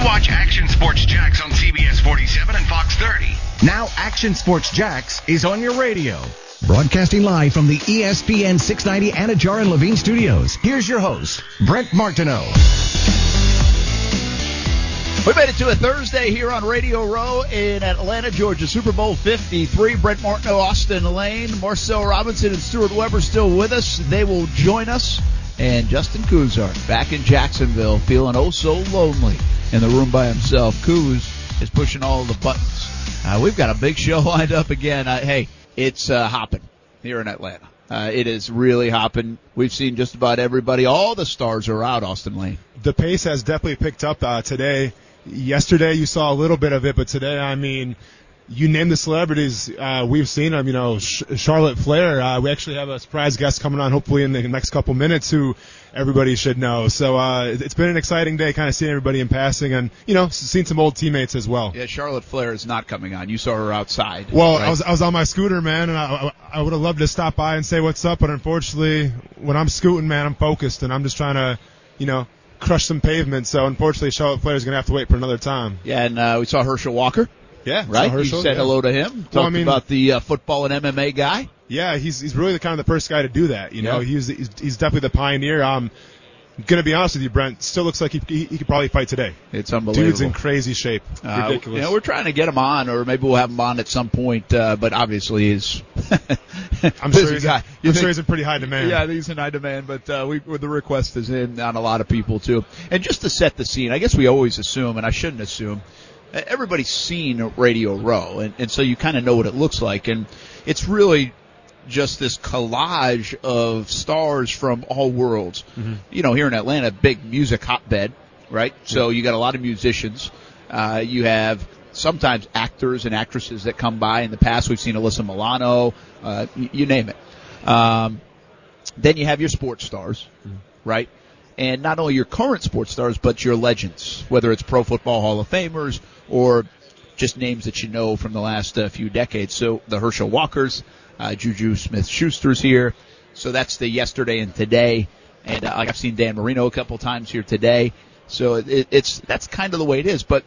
You watch Action Sports Jax on CBS 47 and Fox 30. Now Action Sports Jax is on your radio. Broadcasting live from the ESPN 690 Anajar and Levine studios. Here's your host, Brent Martineau. We made it to a Thursday here on Radio Row in Atlanta, Georgia. Super Bowl 53. Brent Martineau, Austen Lane, Marcel Robinson, and Stuart Weber still with us. They will join us. And Justin Kuzar back in Jacksonville, feeling oh so lonely in the room by himself. Kuz is pushing all the buttons. Uh, we've got a big show lined up again. Uh, hey, it's uh, hopping here in Atlanta. Uh, it is really hopping. We've seen just about everybody. All the stars are out, Austen Lane. the pace has definitely picked up uh, today. Yesterday you saw a little bit of it, but today, I mean, you name the celebrities, uh, we've seen them. You know, Sh- Charlotte Flair. Uh, we actually have a surprise guest coming on, hopefully in the next couple minutes, who everybody should know. So uh, it- it's been an exciting day, kind of seeing everybody in passing, and you know, seeing some old teammates as well. Yeah, Charlotte Flair is not coming on. You saw her outside. Well, right? I was I was on my scooter, man, and I I, would have loved to stop by and say what's up, but unfortunately, when I'm scooting, man, I'm focused and I'm just trying to, you know, crush some pavement. So unfortunately, Charlotte Flair is gonna have to wait for another time. Yeah, and uh, we saw Herschel Walker, Yeah, right? you said yeah. hello to him. Talked Well, I mean- about the uh, football and MMA guy. Yeah, he's he's really the kind of the first guy to do that. You know, Yeah. he's, he's he's definitely the pioneer. Um, gonna be honest with you, Brent. Still looks like he he, he could probably fight today. It's unbelievable. Dude's in crazy shape. Uh, Ridiculous. You know, we're trying to get him on, or maybe we'll have him on at some point. Uh, but obviously, he's I'm sure he's, guy. You I'm sure he's in pretty high demand. Yeah, he's in high demand, but uh, we the request is in on a lot of people too. And just to set the scene, I guess we always assume, and I shouldn't assume, everybody's seen Radio Row, and, and so you kind of know what it looks like, and it's really just this collage of stars from all worlds. You know, here in Atlanta, big music hotbed, right? So you got a lot of musicians. Uh, you have sometimes actors and actresses that come by. In the past, we've seen Alyssa Milano, uh, y- you name it. Um, then you have your sports stars, right? And not only your current sports stars, but your legends, whether it's Pro Football Hall of Famers or just names that you know from the last uh, few decades. So the Herschel Walkers, uh, Juju Smith Schuster's here. So that's the yesterday and today. And uh, I've seen Dan Marino a couple times here today. So it, it's that's kind of the way it is. But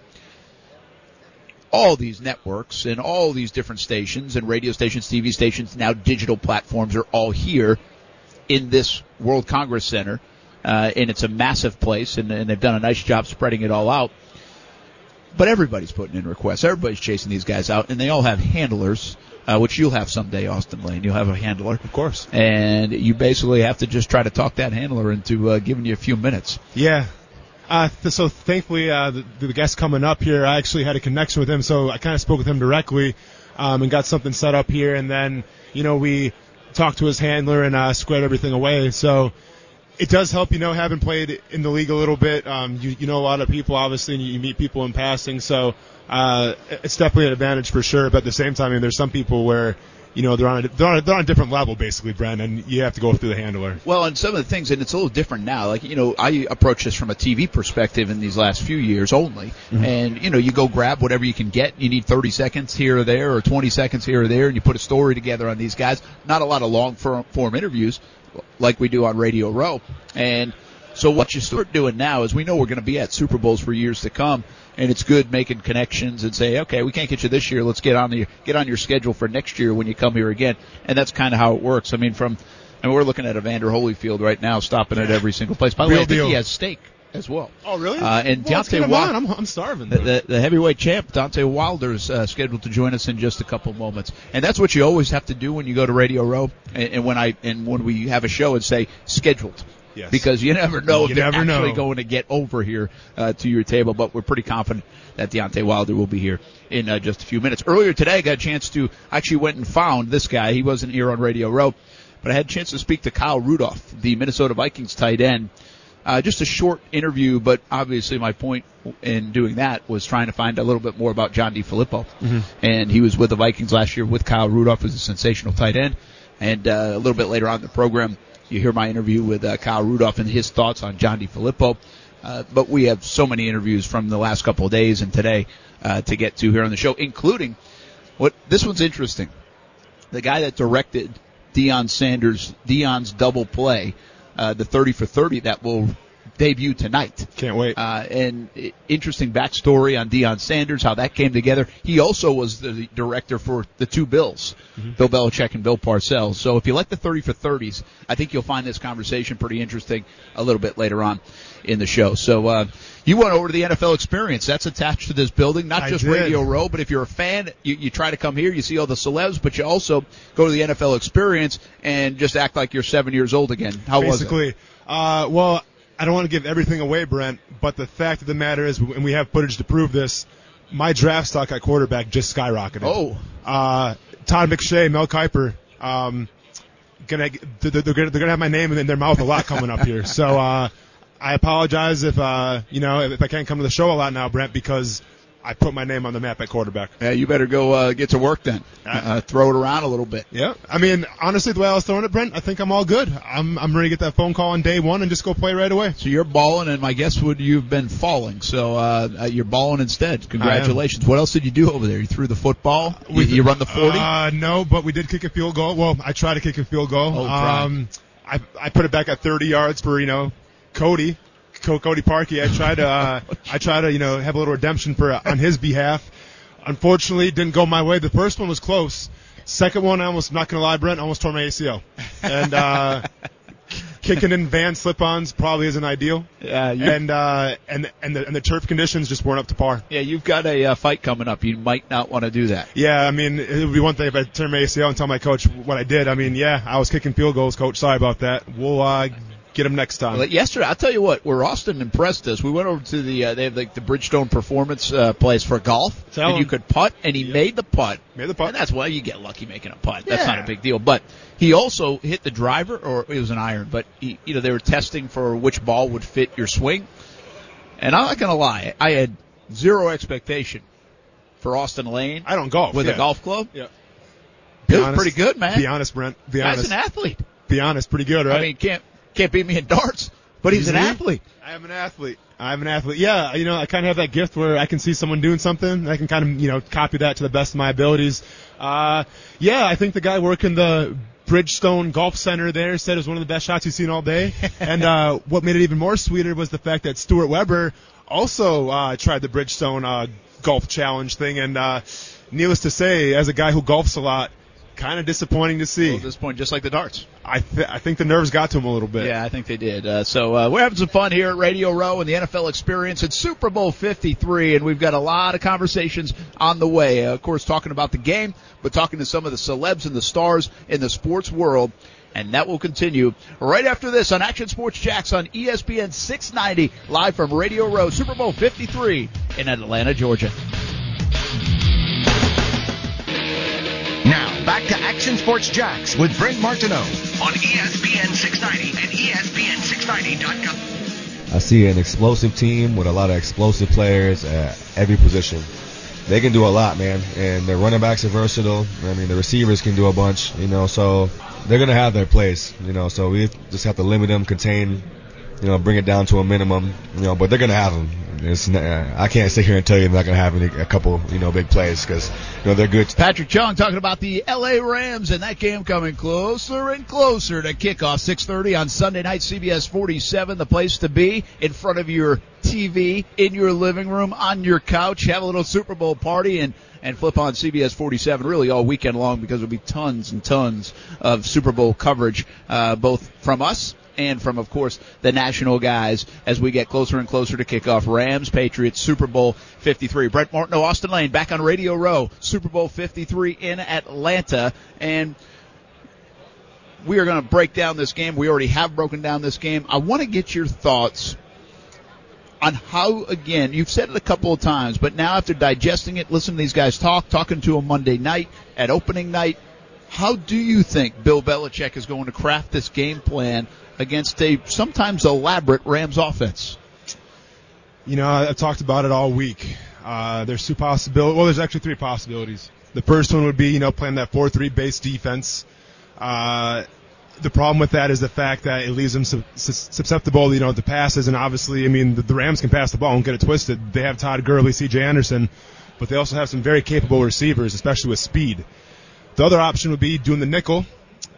all these networks and all these different stations and radio stations, TV stations, now digital platforms are all here in this World Congress Center. Uh, and it's a massive place and, and they've done a nice job spreading it all out. But everybody's putting in requests. Everybody's chasing these guys out and they all have handlers, uh, which you'll have someday, Austen Lane. You'll have a handler. of course. And you basically have to just try to talk that handler into uh, giving you a few minutes. Yeah. Uh, th- so thankfully, uh, the, the guest coming up here, I actually had a connection with him, so I kind of spoke with him directly, um, and got something set up here, and then, you know, we talked to his handler and, uh, squared everything away, so it does help, you know, having played in the league a little bit, um, you, you know a lot of people, obviously, and you meet people in passing, so, uh, it's definitely an advantage for sure, but at the same time, I mean, there's some people where, you know, they're on a, they're on a, they're on a different level, basically, Brent, and you have to go through the handler. Well, and some of the things, and it's a little different now. Like, you know, I approach this from a TV perspective in these last few years only. Mm-hmm. And, you know, you go grab whatever you can get. You need 30 seconds here or there or 20 seconds here or there, and you put a story together on these guys. Not a lot of long form form interviews like we do on Radio Row. And so what you start doing now is we know we're going to be at Super Bowls for years to come. And it's good making connections and say, okay, we can't get you this year. Let's get on the get on your schedule for next year when you come here again. And that's kind of how it works. I mean, from and we're looking at Evander Holyfield right now, stopping at every single place. By the Real way, I think deal. he has steak as well. Oh, really? Uh, and well, Deontay Wilder- I'm, I'm starving. The, the, the heavyweight champ, Deontay Wilder's uh, scheduled to join us in just a couple moments, and that's what you always have to do when you go to Radio Row, and, and when I and when we have a show and say scheduled, Yes. because you never know You if they're never actually know. going to get over here uh, to your table. But we're pretty confident that Deontay Wilder will be here in uh, just a few minutes. Earlier today, I got a chance to actually went and found this guy. He wasn't here on Radio Row, but I had a chance to speak to Kyle Rudolph, the Minnesota Vikings tight end. Uh, just a short interview, but obviously my point in doing that was trying to find a little bit more about John DeFilippo. Mm-hmm. And he was with the Vikings last year with Kyle Rudolph, who's a sensational tight end. And uh, a little bit later on in the program, you hear my interview with uh, Kyle Rudolph and his thoughts on John DeFilippo. Uh, but we have so many interviews from the last couple of days and today uh, to get to here on the show, including what this one's interesting. The guy that directed Deion Sanders, Deion's double play, uh, the 30 for 30 that will debut tonight. Can't wait. Uh, and interesting backstory on Deion Sanders, how that came together. He also was the director for the two Bills, Bill Belichick and Bill Parcells. So if you like the 30 for 30s, I think you'll find this conversation pretty interesting a little bit later on in the show. So, uh, you went over to the NFL experience. That's attached to this building, not just. Radio Row, but if you're a fan, you, you try to come here, you see all the celebs, but you also go to the NFL experience and just act like you're seven years old again. How was it? Basically, uh, well, I don't want to give everything away, Brent, but the fact of the matter is, and we have footage to prove this, my draft stock at quarterback just skyrocketed. Oh. Uh, Todd McShay, Mel Kiper, um, gonna, they're, they're gonna, they're gonna have my name in their mouth a lot coming up here. So, uh, I apologize if, uh, you know, if I can't come to the show a lot now, Brent, because I put my name on the map at quarterback. Yeah, you better go uh, get to work then. Uh, throw it around a little bit. Yeah, I mean, honestly, the way I was throwing it, Brent, I think I'm all good. I'm I'm ready to get that phone call on day one and just go play right away. So you're balling, and my guess would you've been falling. So uh, uh, you're balling instead. Congratulations. What else did you do over there? You threw the football. You, you run the forty. Uh, no, but we did kick a field goal. Well, I tried to kick a field goal. Oh, um, I I put it back at 30 yards for you know Cody, Co- Cody Parkey. I tried to uh, I tried to you know have a little redemption for on his behalf. Unfortunately, it didn't go my way. The first one was close. Second one, I almost not gonna lie, Brent, I almost tore my ACL. And uh, kicking in van slip-ons probably isn't ideal. Yeah, and uh, and and the and the turf conditions just weren't up to par. yeah, you've got a uh, fight coming up. You might not want to do that. Yeah, I mean, it would be one thing if I turned my ACL and tell my coach what I did. I mean, yeah, I was kicking field goals, coach. Sorry about that. We'll uh, get him next time. Well, yesterday, I'll tell you what, where Austen impressed us, we went over to the, uh, they have like the Bridgestone Performance uh, place for golf, Tell and you could putt, and he made the putt. Made the putt. And that's why you get lucky making a putt. That's not a big deal. But he also hit the driver, or it was an iron, but he, you know, they were testing for which ball would fit your swing. And I'm not gonna lie, I had zero expectation for Austen Lane I don't golf with yeah. a golf club. Yeah. It Be was pretty good, man. Be honest, Brent. Be honest. an athlete. Be honest. Pretty good, right? I mean, can't can't beat me in darts, but he's, an athlete. I am an athlete. I'm an athlete. Yeah, you know, I kind of have that gift where I can see someone doing something, and I can kind of, you know, copy that to the best of my abilities. Uh, yeah, I think the guy working the Bridgestone Golf Center there said it was one of the best shots he's seen all day. and uh, what made it even more sweeter was the fact that Stuart Weber also uh, tried the Bridgestone uh, Golf Challenge thing, and uh, needless to say, as a guy who golfs a lot, kind of disappointing to see. At this point, just like the darts. I th- I think the nerves got to him a little bit. Yeah, I think they did. Uh, so uh, we're having some fun here at Radio Row and the NFL Experience. It's Super Bowl 53, and we've got a lot of conversations on the way. Uh, of course, talking about the game, but talking to some of the celebs and the stars in the sports world. And that will continue right after this on Action Sports Jax on ESPN 690, live from Radio Row, Super Bowl 53 in Atlanta, Georgia. Back to Action Sports Jax with Brent Martineau. On ESPN 690 and E ESPN690.com. I see an explosive team with a lot of explosive players at every position. They can do a lot, man, and their running backs are versatile. I mean, the receivers can do a bunch, you know. So they're gonna have their place, you know. So we just have to limit them, contain, you know, bring it down to a minimum, you know. But they're gonna have them. It's I can't sit here and tell you they're not gonna have any, a couple, you know, big plays because you know they're good. Patrick Chung talking about the LA Rams and that game coming closer and closer to kickoff 6:30 on Sunday night CBS 47 the place to be in front of your TV in your living room on your couch have a little Super Bowl party and and flip on CBS 47 really all weekend long because there'll be tons and tons of Super Bowl coverage uh, both from us and from, of course, the national guys as we get closer and closer to kickoff. Rams, Patriots, Super Bowl 53. Brent Martineau, Austen Lane, back on Radio Row, Super Bowl 53 in Atlanta. And we are going to break down this game. We already have broken down this game. I want to get your thoughts on how, again, you've said it a couple of times, but now after digesting it, listening to these guys talk, talking to them Monday night at opening night, How do you think Bill Belichick is going to craft this game plan against a sometimes elaborate Rams offense? You know, I've talked about it all week. Uh, there's two possibilities. Well, there's actually three possibilities. The first one would be, you know, playing that 4-3 base defense. Uh, the problem with that is the fact that it leaves them su- susceptible, you know, to passes. And obviously, I mean, the, the Rams can pass the ball and get it twisted. They have Todd Gurley, C.J. Anderson, but they also have some very capable receivers, especially with speed. The other option would be doing the nickel.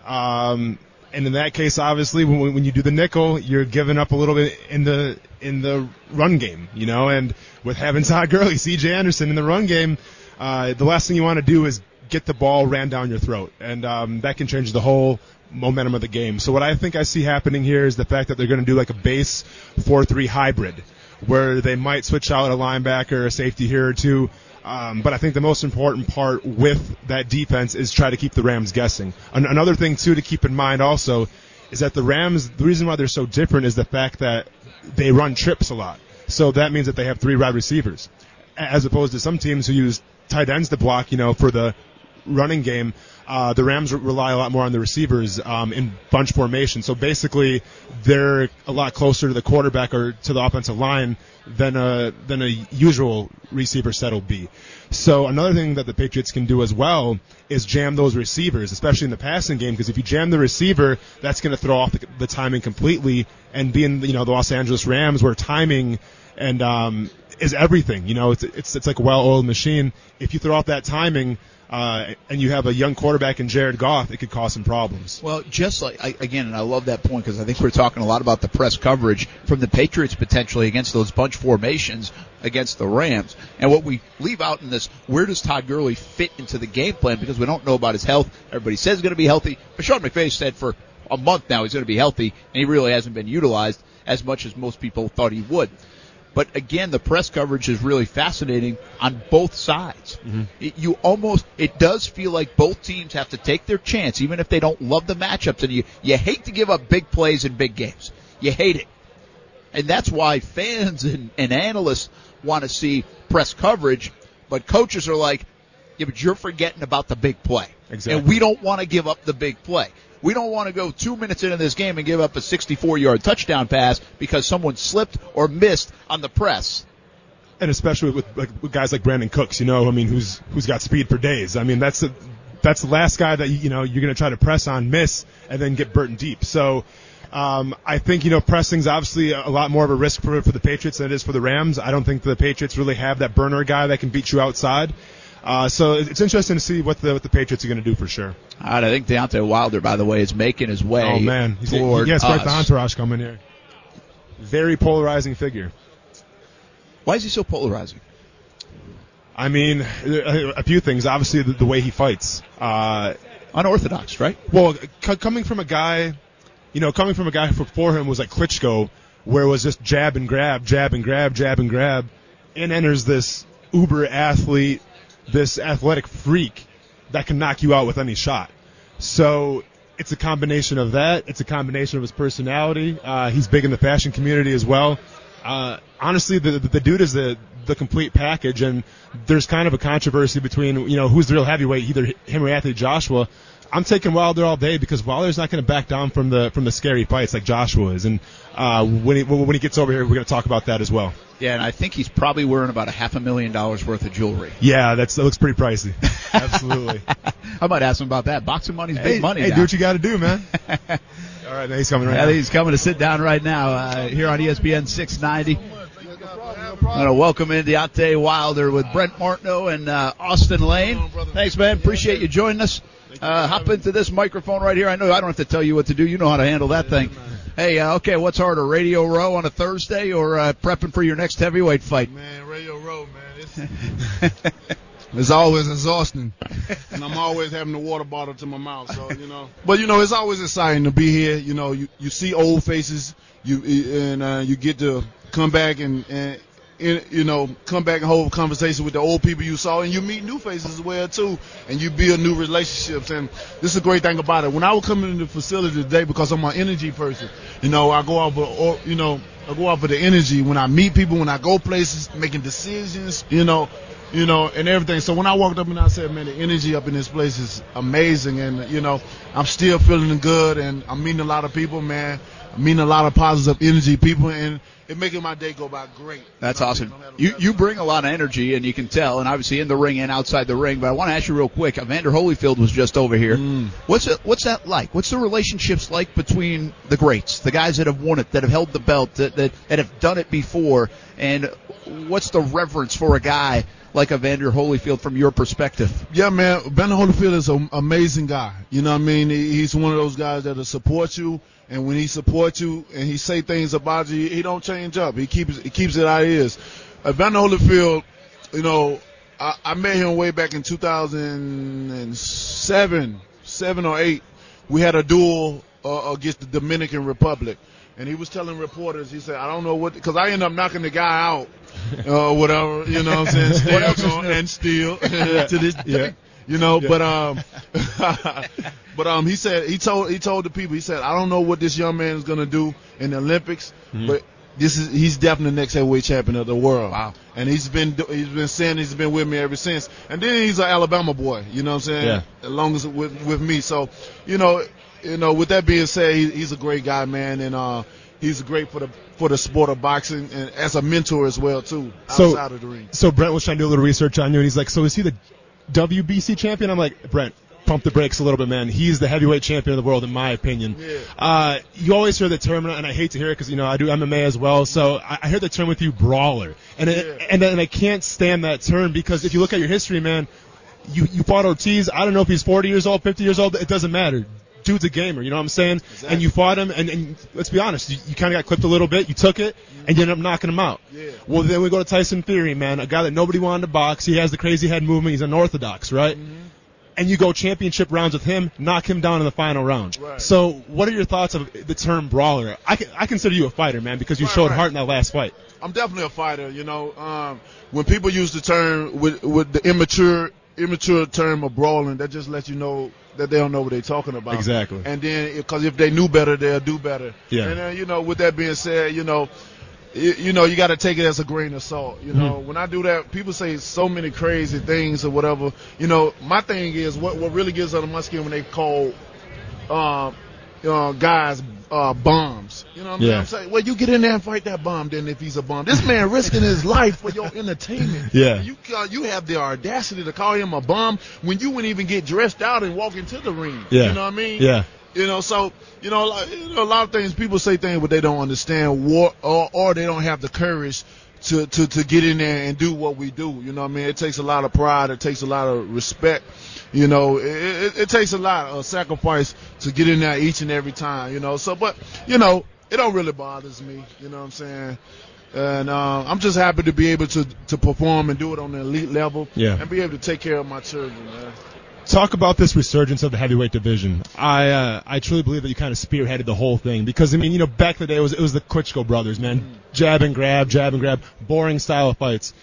Um, and in that case, obviously, when, when you do the nickel, you're giving up a little bit in the in the run game, you know. And with having Todd Gurley, C.J. Anderson in the run game, uh, the last thing you want to do is get the ball ran down your throat, and um, that can change the whole momentum of the game. So what I think I see happening here is the fact that they're going to do like a base four-three hybrid, where they might switch out a linebacker, a safety here or two. Um, but I think the most important part with that defense is try to keep the Rams guessing. An- another thing too to keep in mind also is that the Rams, the reason why they're so different is the fact that they run trips a lot. So that means that they have three wide receivers, as opposed to some teams who use tight ends to block, you know, for the running game. Uh, the Rams rely a lot more on the receivers um, in bunch formation. So basically, they're a lot closer to the quarterback or to the offensive line than a than a usual receiver set will be. So another thing that the Patriots can do as well is jam those receivers, especially in the passing game, because if you jam the receiver, that's going to throw off the, the timing completely. And being you know the Los Angeles Rams, where timing and um, is everything. You know, it's it's it's like a well-oiled machine. If you throw off that timing. Uh, and you have a young quarterback in Jared Goff, it could cause some problems. Well, just like I, again, and I love that point because I think we're talking a lot about the press coverage from the Patriots potentially against those bunch formations against the Rams, and what we leave out in this: where does Todd Gurley fit into the game plan? Because we don't know about his health. Everybody says he's going to be healthy, but Sean McVay said for a month now he's going to be healthy, and he really hasn't been utilized as much as most people thought he would. But again, the press coverage is really fascinating on both sides. It, you almost, it does feel like both teams have to take their chance, even if they don't love the matchups. And you, you hate to give up big plays in big games. You hate it. And that's why fans and, and analysts want to see press coverage, but coaches are like, yeah, but you're forgetting about the big play. Exactly. And we don't want to give up the big play. We don't want to go two minutes into this game and give up a 64 yard touchdown pass because someone slipped or missed on the press. and especially with, like, with guys like Brandin Cooks, you know, I mean, who's who's got speed for days. I mean, that's the that's the last guy that you know you're going to try to press on, miss, and then get Burton deep. So. Um, I think you know pressing's obviously a lot more of a risk for for the Patriots than it is for the Rams. I don't think the Patriots really have that burner guy that can beat you outside. Uh, so it's interesting to see what the what the Patriots are going to do for sure. All right, I think Deontay Wilder, by the way, is making his way. Oh man, he's toward he has quite the entourage coming here. Very polarizing figure. Why is he so polarizing? I mean, a, few things. Obviously, the, the way he fights. Uh, Unorthodox, right? Well, c- coming from a guy, you know, coming from a guy before him was like Klitschko, where it was just jab and grab, jab and grab, jab and grab. In enters this uber athlete, this athletic freak that can knock you out with any shot. So it's a combination of that. It's a combination of his personality. Uh, he's big in the fashion community as well. Uh, honestly, the, the the dude is the the complete package, and there's kind of a controversy between you know who's the real heavyweight, either him or Anthony Joshua. I'm taking Wilder all day because Wilder's not going to back down from the from the scary fights like Joshua is, and uh, when he when he gets over here, we're going to talk about that as well. Yeah, and I think he's probably wearing about a half a million dollars worth of jewelry. Yeah, that's that looks pretty pricey. Absolutely. I might ask him about that. Boxing money's big hey, money. Hey, now. do what you got to do, man. all right, he's coming right Yeah, now. he's coming to sit down right now uh, here on ESPN 690. I'm going to welcome in Deontay Wilder with Brent Martineau and uh, Austen Lane. Thanks, man. Appreciate you joining us. Uh, hop into this microphone right here. I know I don't have to tell you what to do. You know how to handle that thing. Hey, uh, okay, what's harder, Radio Row on a Thursday or uh, prepping for your next heavyweight fight? Man, Radio Row, man, it's, it's always exhausting, and I'm always having the water bottle to my mouth. So you know, but you know, it's always exciting to be here. You know, you, you see old faces, you and uh, you get to come back and, and in, you know, come back and hold conversation with the old people you saw, and you meet new faces as well too, and you build new relationships. And this is a great thing about it. When I would come into the facility today, because I'm an energy person, you know, I go out for, or, you know, I go out for the energy when I meet people, when I go places, making decisions, you know, you know, and everything. So when I walked up and I said, man, the energy up in this place is amazing, and you know, I'm still feeling good, and I'm meeting a lot of people, man. I'm meeting a lot of positive energy people, and it making my day go by great. That's You know, awesome. I'm having a You you bring a lot of energy, and you can tell, and obviously in the ring and outside the ring. But I want to ask you real quick. Evander Holyfield was just over here. Mm. What's it, what's that like? What's the relationships like between the greats, the guys that have won it, that have held the belt, that that, that have done it before, and what's the reverence for a guy like Evander Holyfield from your perspective? Yeah, man. Ben Holyfield is an amazing guy. You know what I mean? He's one of those guys that'll support you, and when he supports you and he say things about you, he don't change up. He keeps he keeps it how it is. Evander Holyfield, you know, I, I met him way back in 2007, seven or eight. We had a duel uh, against the Dominican Republic. And he was telling reporters, he said, I don't know what, because I ended up knocking the guy out, uh, whatever, you know what I'm saying? Going, and still to this day. You know, but um, but um, he said he told he told the people he said I don't know what this young man is gonna do in the Olympics, but this is he's definitely the next heavyweight champion of the world. Wow. And he's been he's been saying he's been with me ever since. And then he's an Alabama boy, you know what I'm saying? Yeah. As long as with with me, so you know, you know. With that being said, he, he's a great guy, man, and uh, he's great for the for the sport of boxing and as a mentor as well too, So- outside of the ring. So Brent was trying to do a little research on you, and he's like, "So is he the WBC champion?" I'm like, "Brent, pump the brakes a little bit, man. He's the heavyweight champion of the world, in my opinion." Yeah. Uh, you always hear the term, and I hate to hear it because you know I do MMA as well. So I, I hear the term with you, brawler, and it, and and I can't stand that term because if you look at your history, man, you you fought Ortiz. I don't know if he's 40 years old, 50 years old. It doesn't matter. Dude's a gamer, you know what I'm saying? And you fought him, and, and let's be honest, you, you kind of got clipped a little bit. You took it, and you ended up knocking him out. Yeah. Well, then we go to Tyson Fury, man, a guy that nobody wanted to box. He has the crazy head movement. He's unorthodox, right? And you go championship rounds with him, knock him down in the final round. Right. So, what are your thoughts of the term brawler? I, can, I consider you a fighter, man, because you Right, showed right. heart in that last fight. I'm definitely a fighter. You know, um, when people use the term with with the immature immature term of brawling, that just lets you know that they don't know what they're talking about. Exactly. And then because if they knew better, they'll do better. Yeah. And then you know, with that being said, you know. You, you know, you got to take it as a grain of salt. You know, Mm-hmm. when I do that, people say so many crazy things or whatever. You know, my thing is what what really gets under my skin when they call um, uh, uh, guys uh, bombs. You know what I'm Yeah. saying? Well, you get in there and fight that bomb. Then if he's a bomb, this man risking his life for your entertainment. Yeah. You uh, you have the audacity to call him a bomb when you wouldn't even get dressed out and walk into the ring. Yeah. You know what I mean? Yeah. You know, so you know, like, you know, a lot of things people say things, but they don't understand, or or, or they don't have the courage to, to to get in there and do what we do. You know, what I mean, it takes a lot of pride, it takes a lot of respect. You know, it, it, it takes a lot of sacrifice to get in there each and every time. You know, so but you know, it don't really bothers me. You know what I'm saying? And uh, I'm just happy to be able to to perform and do it on the elite level. Yeah. And be able to take care of my children, man. Talk about this resurgence of the heavyweight division. I uh, I truly believe that you kind of spearheaded the whole thing because I mean you know back in the day it was it was the Klitschko brothers man jab and grab jab and grab boring style of fights.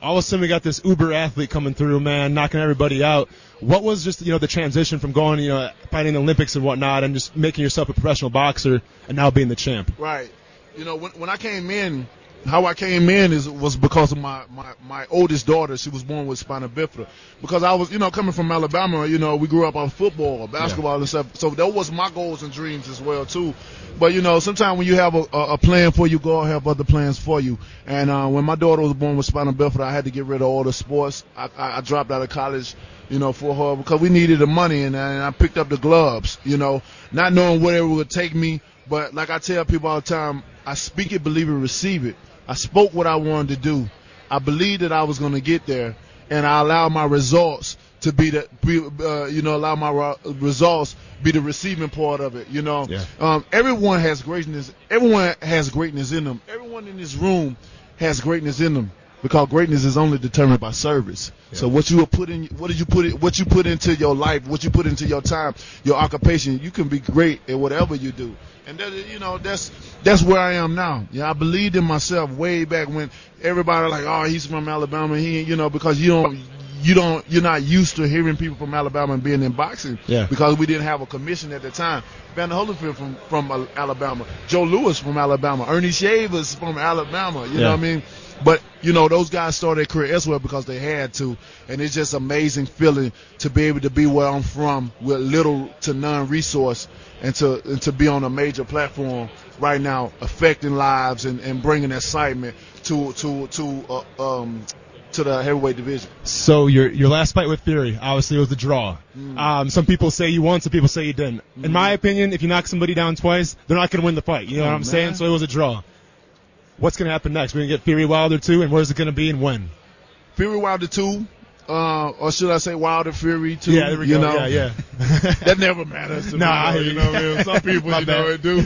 All of a sudden we got this uber athlete coming through man knocking everybody out. What was just you know the transition from going you know fighting the Olympics and whatnot and just making yourself a professional boxer and now being the champ? Right. You know, when when I came in, how I came in is was because of my my my oldest daughter. She was born with spina bifida. Because I was, you know, coming from Alabama, you know, we grew up on football, basketball, and stuff. So that was my goals and dreams as well too. But you know, sometimes when you have a, a, plan for you, God have other plans for you. And uh, when my daughter was born with spina bifida, I had to get rid of all the sports. I, I, I dropped out of college you know, for her because we needed the money and, and I picked up the gloves, you know, not knowing where it would take me. But like I tell people all the time, I speak it, believe it, receive it. I spoke what I wanted to do. I believed that I was going to get there and I allowed my results to be the, be, uh, you know, allow my results be the receiving part of it, you know. Yeah. Um, everyone has greatness. Everyone has greatness in them. Everyone in this room has greatness in them. Because greatness is only determined by service. So what you put in, what did you put it, what you put into your life, what you put into your time, your occupation, you can be great at whatever you do. And that, you know, that's that's where I am now. Yeah, I believed in myself way back when everybody like, oh, he's from Alabama. He, you know, because you don't, you don't, you're not used to hearing people from Alabama and being in boxing. Yeah. Because we didn't have a commission at the time. Vander Holyfield from from Alabama, Joe Louis from Alabama, Earnie Shavers from Alabama. You Yeah. know what I mean? But you know, those guys started their career elsewhere because they had to, and it's just amazing feeling to be able to be where I'm from with little to none resource, and to and to be on a major platform right now, affecting lives and, and bringing excitement to to to uh, um to the heavyweight division. So your your last fight with Fury, obviously, was a draw. Mm. Um, some people say you won, some people say you didn't. In my opinion, if you knock somebody down twice, they're not going to win the fight. You know what Oh, I'm saying? So it was a draw. What's going to happen next? We're going to get Fury Wilder two, and where's it going to be and when? Fury Wilder two, uh, or should I say Wilder Fury two? Yeah, there we you go. Know? Yeah, yeah. that never matters to Nah, me. I you know what I mean? Some people, you know, it do.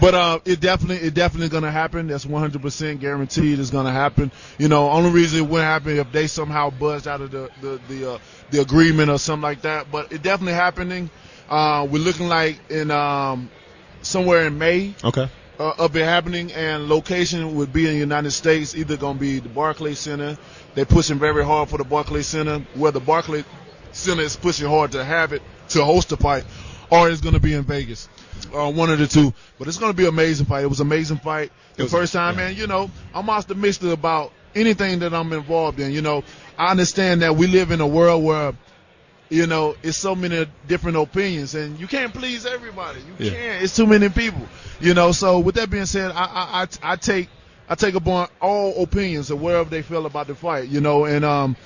but uh, it definitely, it definitely gonna happen. That's 100% guaranteed. It's gonna happen. You know, only reason it wouldn't happen if they somehow buzzed out of the the the, uh, the agreement or something like that. But it definitely happening. Uh, we're looking like in um, somewhere in May Okay. Uh, of it happening, and location would be in the United States. Either going to be the Barclays Center. They're pushing very hard for the Barclays Center, where the Barclays Center is pushing hard to have it to host the fight, or it's going to be in Vegas. Uh, one of the two, but it's going to be an amazing fight. It was an amazing fight the was- first time, man. You know, I'm optimistic about anything that I'm involved in. You know, I understand that we live in a world where you know, it's so many different opinions, and you can't please everybody. You Yeah. can't. It's too many people. You know. So with that being said, I I, I, I take I take upon all opinions of wherever they feel about the fight. You know, and um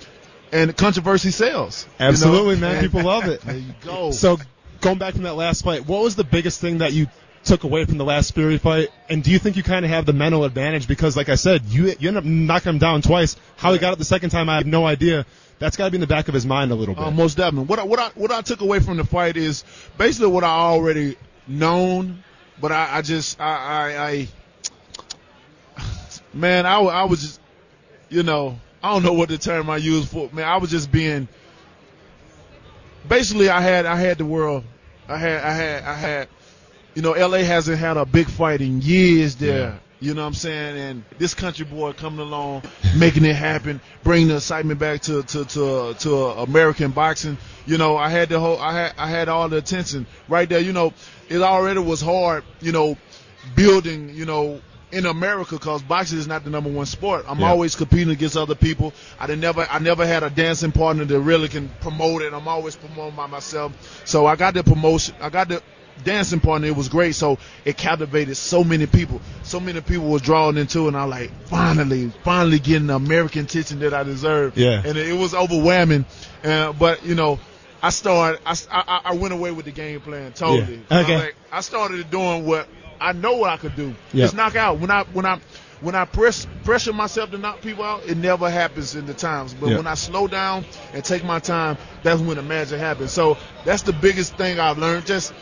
and controversy sells. you know? Absolutely, man. And- People love it. There you go. So going back from that last fight, what was the biggest thing that you took away from the last Fury fight? And do you think you kind of have the mental advantage? Because like I said, you you end up knocking him down twice. How he got it the second time, I have no idea. That's got to be in the back of his mind a little bit. Uh, most definitely. What I, what I what I took away from the fight is basically what I already known, but I, I just I, I I man I, I was just you know I don't know what the term I use for man I was just being basically I had I had the world I had I had I had you know LA hasn't had a big fight in years there. Yeah. You know what I'm saying? And this country boy coming along, making it happen, bringing the excitement back to to to to American boxing. You know, I had the whole, I had I had all the attention right there. You know, it already was hard. You know, building. You know. In America, because boxing is not the number one sport, I'm Yeah. always competing against other people. I did never, I never had a dancing partner that really can promote it. I'm always promoting by myself. So I got the promotion, I got the dancing partner. It was great. So it captivated so many people. So many people was drawn into it. And I like, finally, finally getting the American attention that I deserve. Yeah. And it, was overwhelming. Uh, but, you know, I started, I, I, I went away with the game plan totally. Yeah. Okay. I, like, I started doing what I know what I could do. Yeah. Just knock out. When I, when I, when I press pressure myself to knock people out, it never happens in the times. But Yeah. when I slow down and take my time, that's when the magic happens. So that's the biggest thing I've learned. Just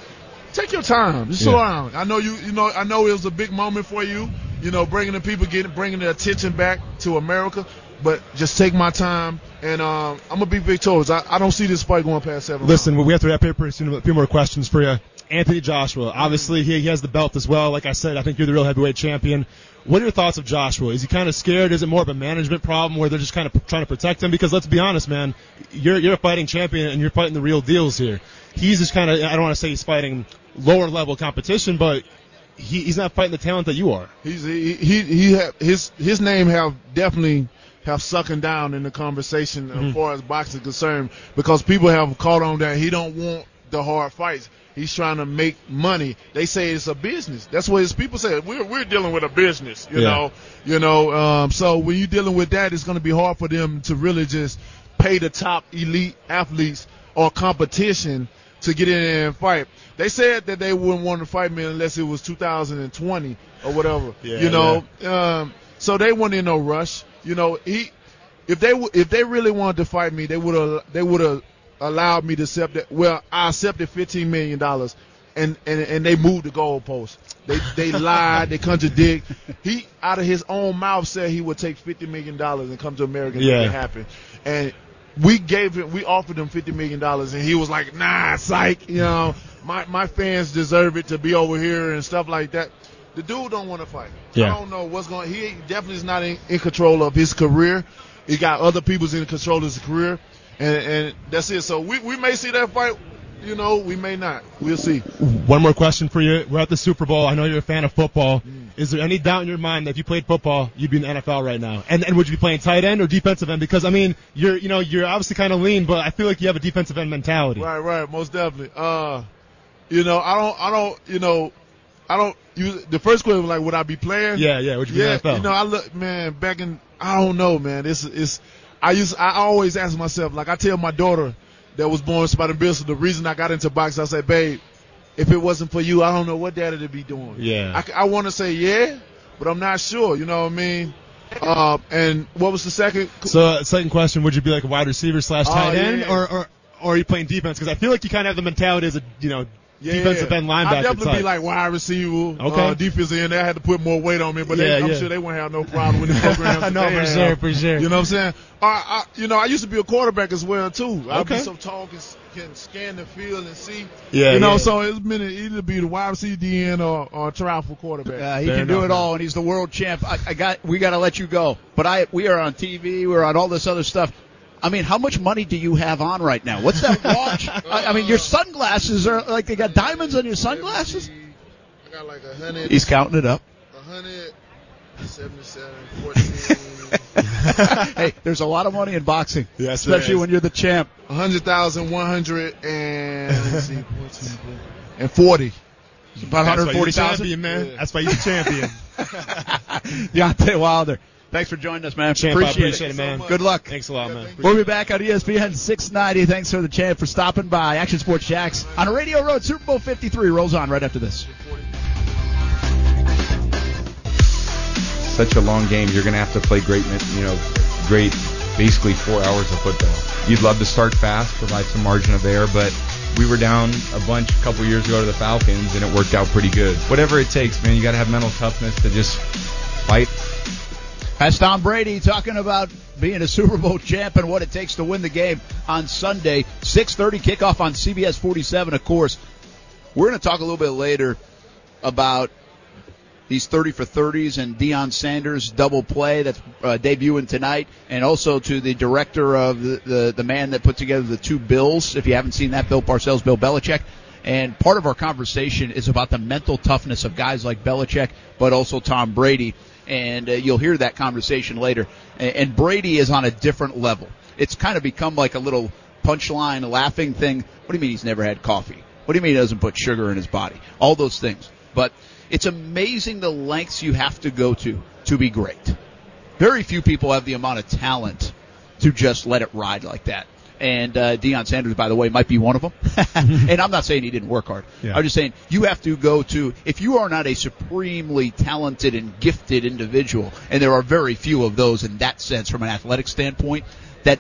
take your time. Just slow Yeah. down. I know you. You know. I know it was a big moment for you. You know, bringing the people, getting bringing the attention back to America. But just take my time, and um, I'm gonna be victorious. I, I don't see this fight going past seven. Listen, we have to wrap pretty soon. A few more questions for you. Anthony Joshua, obviously he, he has the belt as well. Like I said, I think you're the real heavyweight champion. What are your thoughts of Joshua? Is he kind of scared? Is it more of a management problem where they're just kind of trying to protect him? Because let's be honest, man, you're you're a fighting champion and you're fighting the real deals here. He's just kind of I don't want to say he's fighting lower level competition, but he, he's not fighting the talent that you are. He's he he, he have, his his name have definitely have sucking down in the conversation Mm-hmm. as far as boxing concerned because people have caught on that he don't want the hard fights. He's trying to make money. They say it's a business. That's what his people say. We're we're dealing with a business, you Yeah. know. You know, um, so when you're dealing with that, it's going to be hard for them to really just pay the top elite athletes or competition to get in there and fight. They said that they wouldn't want to fight me unless it was 2020 or whatever. Yeah, you know, um, so they weren't in no rush. You know, he if they w- if they really wanted to fight me, they would have they would have allowed me to accept that. Well, I accepted 15 million dollars and and and they moved the goalpost. They they lied, they contradict. He out of his own mouth said he would take fifty million dollars and come to America and Yeah. make it happen. And we gave him, we offered him fifty million dollars, and he was like, "Nah, psych." You know, my my fans deserve it to be over here and stuff like that. The dude don't want to fight. Yeah. I don't know what's going. He definitely is not in, in control of his career. He got other people's in control of his career, and and that's it. So we we may see that fight. You know, we may not. We'll see. One more question for you. We're at the Super Bowl. I know you're a fan of football. Mm. Is there any doubt in your mind that if you played football, you'd be in the NFL right now? And and would you be playing tight end or defensive end? Because I mean, you're you know you're obviously kind of lean, but I feel like you have a defensive end mentality. Right, right, most definitely. Uh, you know, I don't, I don't, you know, I don't. You, the first question was like, would I be playing? Yeah, yeah. Would you be yeah. in the NFL? You know, I look, man, back in, I don't know, man. This is, I used, I always ask myself, like I tell my daughter that was born Spider Bill, the reason I got into boxing, I said, babe, if it wasn't for you, I don't know what daddy would be doing. Yeah. I, want to say yeah, but I'm not sure. You know what I mean? Uh, and what was the second? So second question, would you be like a wide receiver slash Oh, tight end, yeah. or, or or are you playing defense? Because I feel like you kind of have the mentality as a you know defensive end linebacker. I definitely type. be like wide receiver, Okay. uh, defensive end. They had to put more weight on me, but they, Yeah, I'm yeah. sure they won't have no problem with the program. No, for sure, for sure. You know what I'm saying? I, I, you know, I used to be a quarterback as well too. I'd Okay. be so tall, can, can scan the field and see. Yeah, you know, yeah. so it's been either be the wide receiver, DN, or, or try for quarterback. Uh, he Fair can do enough, it man. all, and he's the world champ. I, I got, we got to let you go. But I, we are on TV. We're on all this other stuff. I mean, how much money do you have on right now? What's that watch? I, I mean, your sunglasses are like they got diamonds on your sunglasses. I got like a hundred. He's counting it up. a hundred. 77, 14, hey, there's a lot of money in boxing, Yes, especially when you're the champ. 100,000, 100 and, see, 14, and 40. It's about That's why you're the 140,000. champion, man. That's why you're the champion. Deontay Wilder. Thanks for joining us, man. Champ, I appreciate, appreciate it, man. Good luck. Thanks a lot, man. We'll be back on ESPN 690. Thanks for the champ for stopping by. Action Sports Jax on Radio Row. Super Bowl 53 rolls on right after this. such a long game. You're going to have to play great, you know, great, basically four hours of football. You'd love to start fast, provide some margin of error, but we were down a bunch a couple years ago to the Falcons, and it worked out pretty good. Whatever it takes, man, you got to have mental toughness to just fight. That's Tom Brady talking about being a Super Bowl champ and what it takes to win the game on Sunday. 6:30 kickoff on CBS 47. Of course, we're going to talk a little bit later about these 30 for 30s and Deion Sanders double play that's uh, debuting tonight, and also to the director of the, the the man that put together the two bills. If you haven't seen that, Bill Parcells, Bill Belichick. And part of our conversation is about the mental toughness of guys like Belichick, but also Tom Brady. And uh, you'll hear that conversation later. And, and Brady is on a different level. It's kind of become like a little punchline, laughing thing. What do you mean he's never had coffee? What do you mean he doesn't put sugar in his body? All those things. But it's amazing the lengths you have to go to to be great. Very few people have the amount of talent to just let it ride like that. And uh, Deion Sanders, by the way, might be one of them. and I'm not saying he didn't work hard. Yeah. I'm just saying you have to go to if you are not a supremely talented and gifted individual, and there are very few of those in that sense from an athletic standpoint, that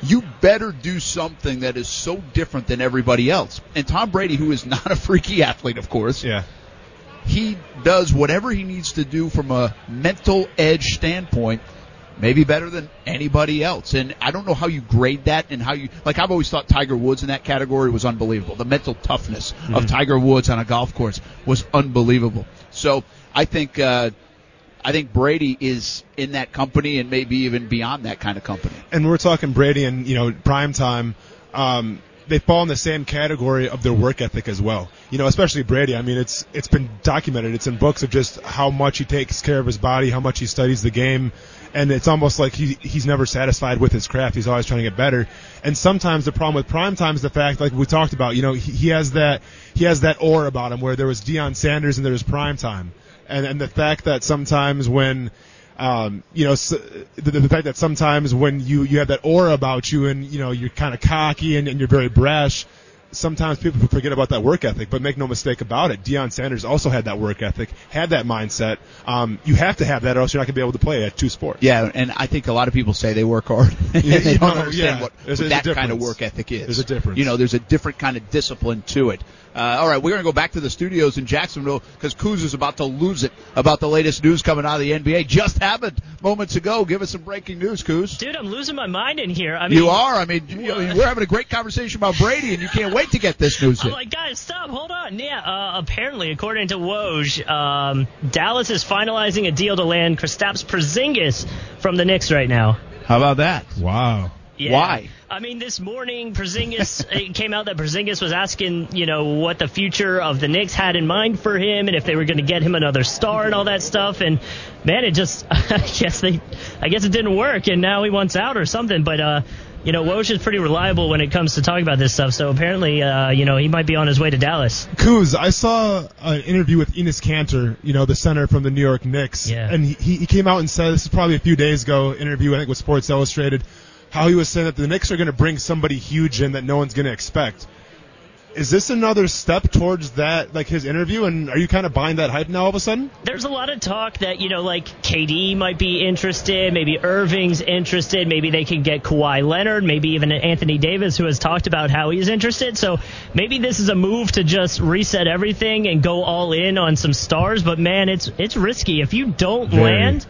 you better do something that is so different than everybody else. And Tom Brady, who is not a freaky athlete, of course, Yeah. he does whatever he needs to do from a mental edge standpoint, maybe better than anybody else. And I don't know how you grade that and how you like. I've always thought Tiger Woods in that category was unbelievable. The mental toughness of Tiger Woods on a golf course was unbelievable. So I think. Uh, I think Brady is in that company and maybe even beyond that kind of company. and we're talking Brady and you know prime time. Um, they fall in the same category of their work ethic as well. You know, especially Brady. I mean, it's it's been documented. It's in books of just how much he takes care of his body, how much he studies the game, and it's almost like he he's never satisfied with his craft. He's always trying to get better. And sometimes the problem with prime time is the fact, like we talked about, you know, he, he has that he has that aura about him where there was Deion Sanders and there was prime time, and and the fact that sometimes when um, you know, the, the fact that sometimes when you, you have that aura about you and, you know, you're kind of cocky and, and you're very brash, sometimes people forget about that work ethic, but make no mistake about it. Deion Sanders also had that work ethic, had that mindset. Um, you have to have that, or else you're not going to be able to play at two sports. Yeah, and I think a lot of people say they work hard. and Yeah, they don't no, understand yeah. what, There's what that kind of work ethic is. There's a difference. You know, there's a different kind of discipline to it. Uh, all right, we're going to go back to the studios in Jacksonville because Kuz is about to lose it about the latest news coming out of the NBA. Just happened moments ago. Give us some breaking news, Kuz. Dude, I'm losing my mind in here. I mean, you are. I mean, you- I mean, we're having a great conversation about Brady, and you can't wait to get this news I'm in. like, guys, stop, hold on. Yeah, uh, apparently, according to Woj, um, Dallas is finalizing a deal to land Kristaps Porzingis from the Knicks right now. How about that? Wow. Yeah. Why? I mean, this morning, Porzingis it came out that Porzingis was asking, you know, what the future of the Knicks had in mind for him, and if they were going to get him another star and all that stuff. And man, it just, I guess they, I guess it didn't work, and now he wants out or something. But uh, you know, Woj is pretty reliable when it comes to talking about this stuff. So apparently, uh, you know, he might be on his way to Dallas. Kuz, I saw an interview with Enes Kanter, you know, the center from the New York Knicks. Yeah. And he, he came out and said, this is probably a few days ago, interview, I think with Sports Illustrated, how he was saying that the Knicks are going to bring somebody huge in that no one's going to expect. Is this another step towards that, like his interview? And are you kind of buying that hype now all of a sudden? There's a lot of talk that, you know, like KD might be interested, maybe Irving's interested, maybe they could get Kawhi Leonard, maybe even Anthony Davis, who has talked about how he's interested. So maybe this is a move to just reset everything and go all in on some stars. But man, it's it's risky. If you don't Very. land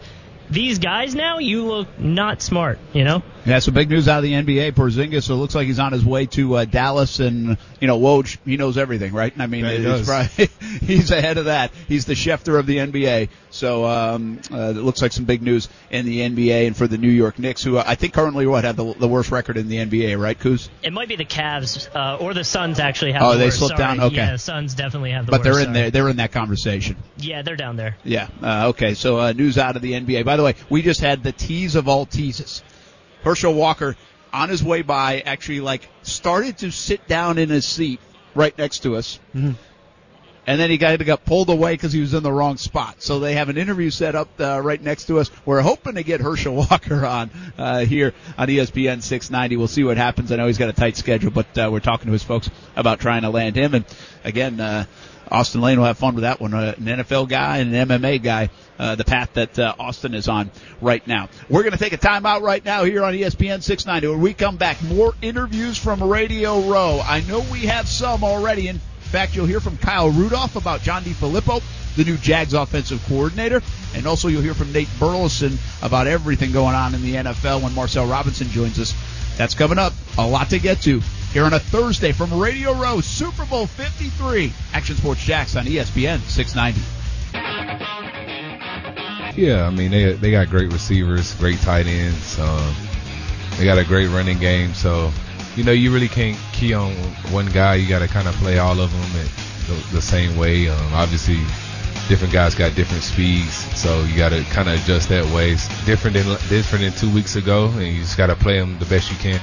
these guys now, you look not smart, you know? Yeah, some big news out of the NBA. Porzingis, so it looks like he's on his way to uh, Dallas, and you know Woj, he knows everything, right? I mean, Yeah, he it's does. probably, he's ahead of that. He's the Schefter of the NBA. So um, uh, it looks like some big news in the NBA and for the New York Knicks, who I think currently what have the, the worst record in the NBA, right, Kuz? It might be the Cavs uh, or the Suns actually have Oh, the they worst. slipped Sorry. down? Okay. Yeah, the Suns definitely have the But worst. they're in sorry. there. They're in that conversation. Yeah, they're down there. Yeah. Uh, okay. So uh, news out of the NBA. By the way, we just had the tease of all teases. Herschel Walker on his way by actually like started to sit down in his seat right next to us. And then he got, got pulled away because he was in the wrong spot. So they have an interview set up uh, right next to us. We're hoping to get Herschel Walker on uh, here on ESPN 690. We'll see what happens. I know he's got a tight schedule, but uh, we're talking to his folks about trying to land him. And again, uh, Austen Lane will have fun with that one. Uh, an NFL guy and an MMA guy, uh, the path that uh, Austen is on right now. We're going to take a timeout right now here on ESPN 690. When we come back, more interviews from Radio Row. I know we have some already. In fact, you'll hear from Kyle Rudolph about John DeFilippo, the new Jags offensive coordinator. And also you'll hear from Nate Burleson about everything going on in the NFL when Marcel Robinson joins us. That's coming up. A lot to get to here on a Thursday from Radio Row, Super Bowl 53. Action Sports Jax on ESPN 690. Yeah, I mean they they got great receivers, great tight ends. Um, they got a great running game. So, you know, you really can't key on one guy. You got to kind of play all of them the, the same way. Um, obviously, different guys got different speeds, so you got to kind of adjust that way. It's different than different than two weeks ago, and you just got to play them the best you can.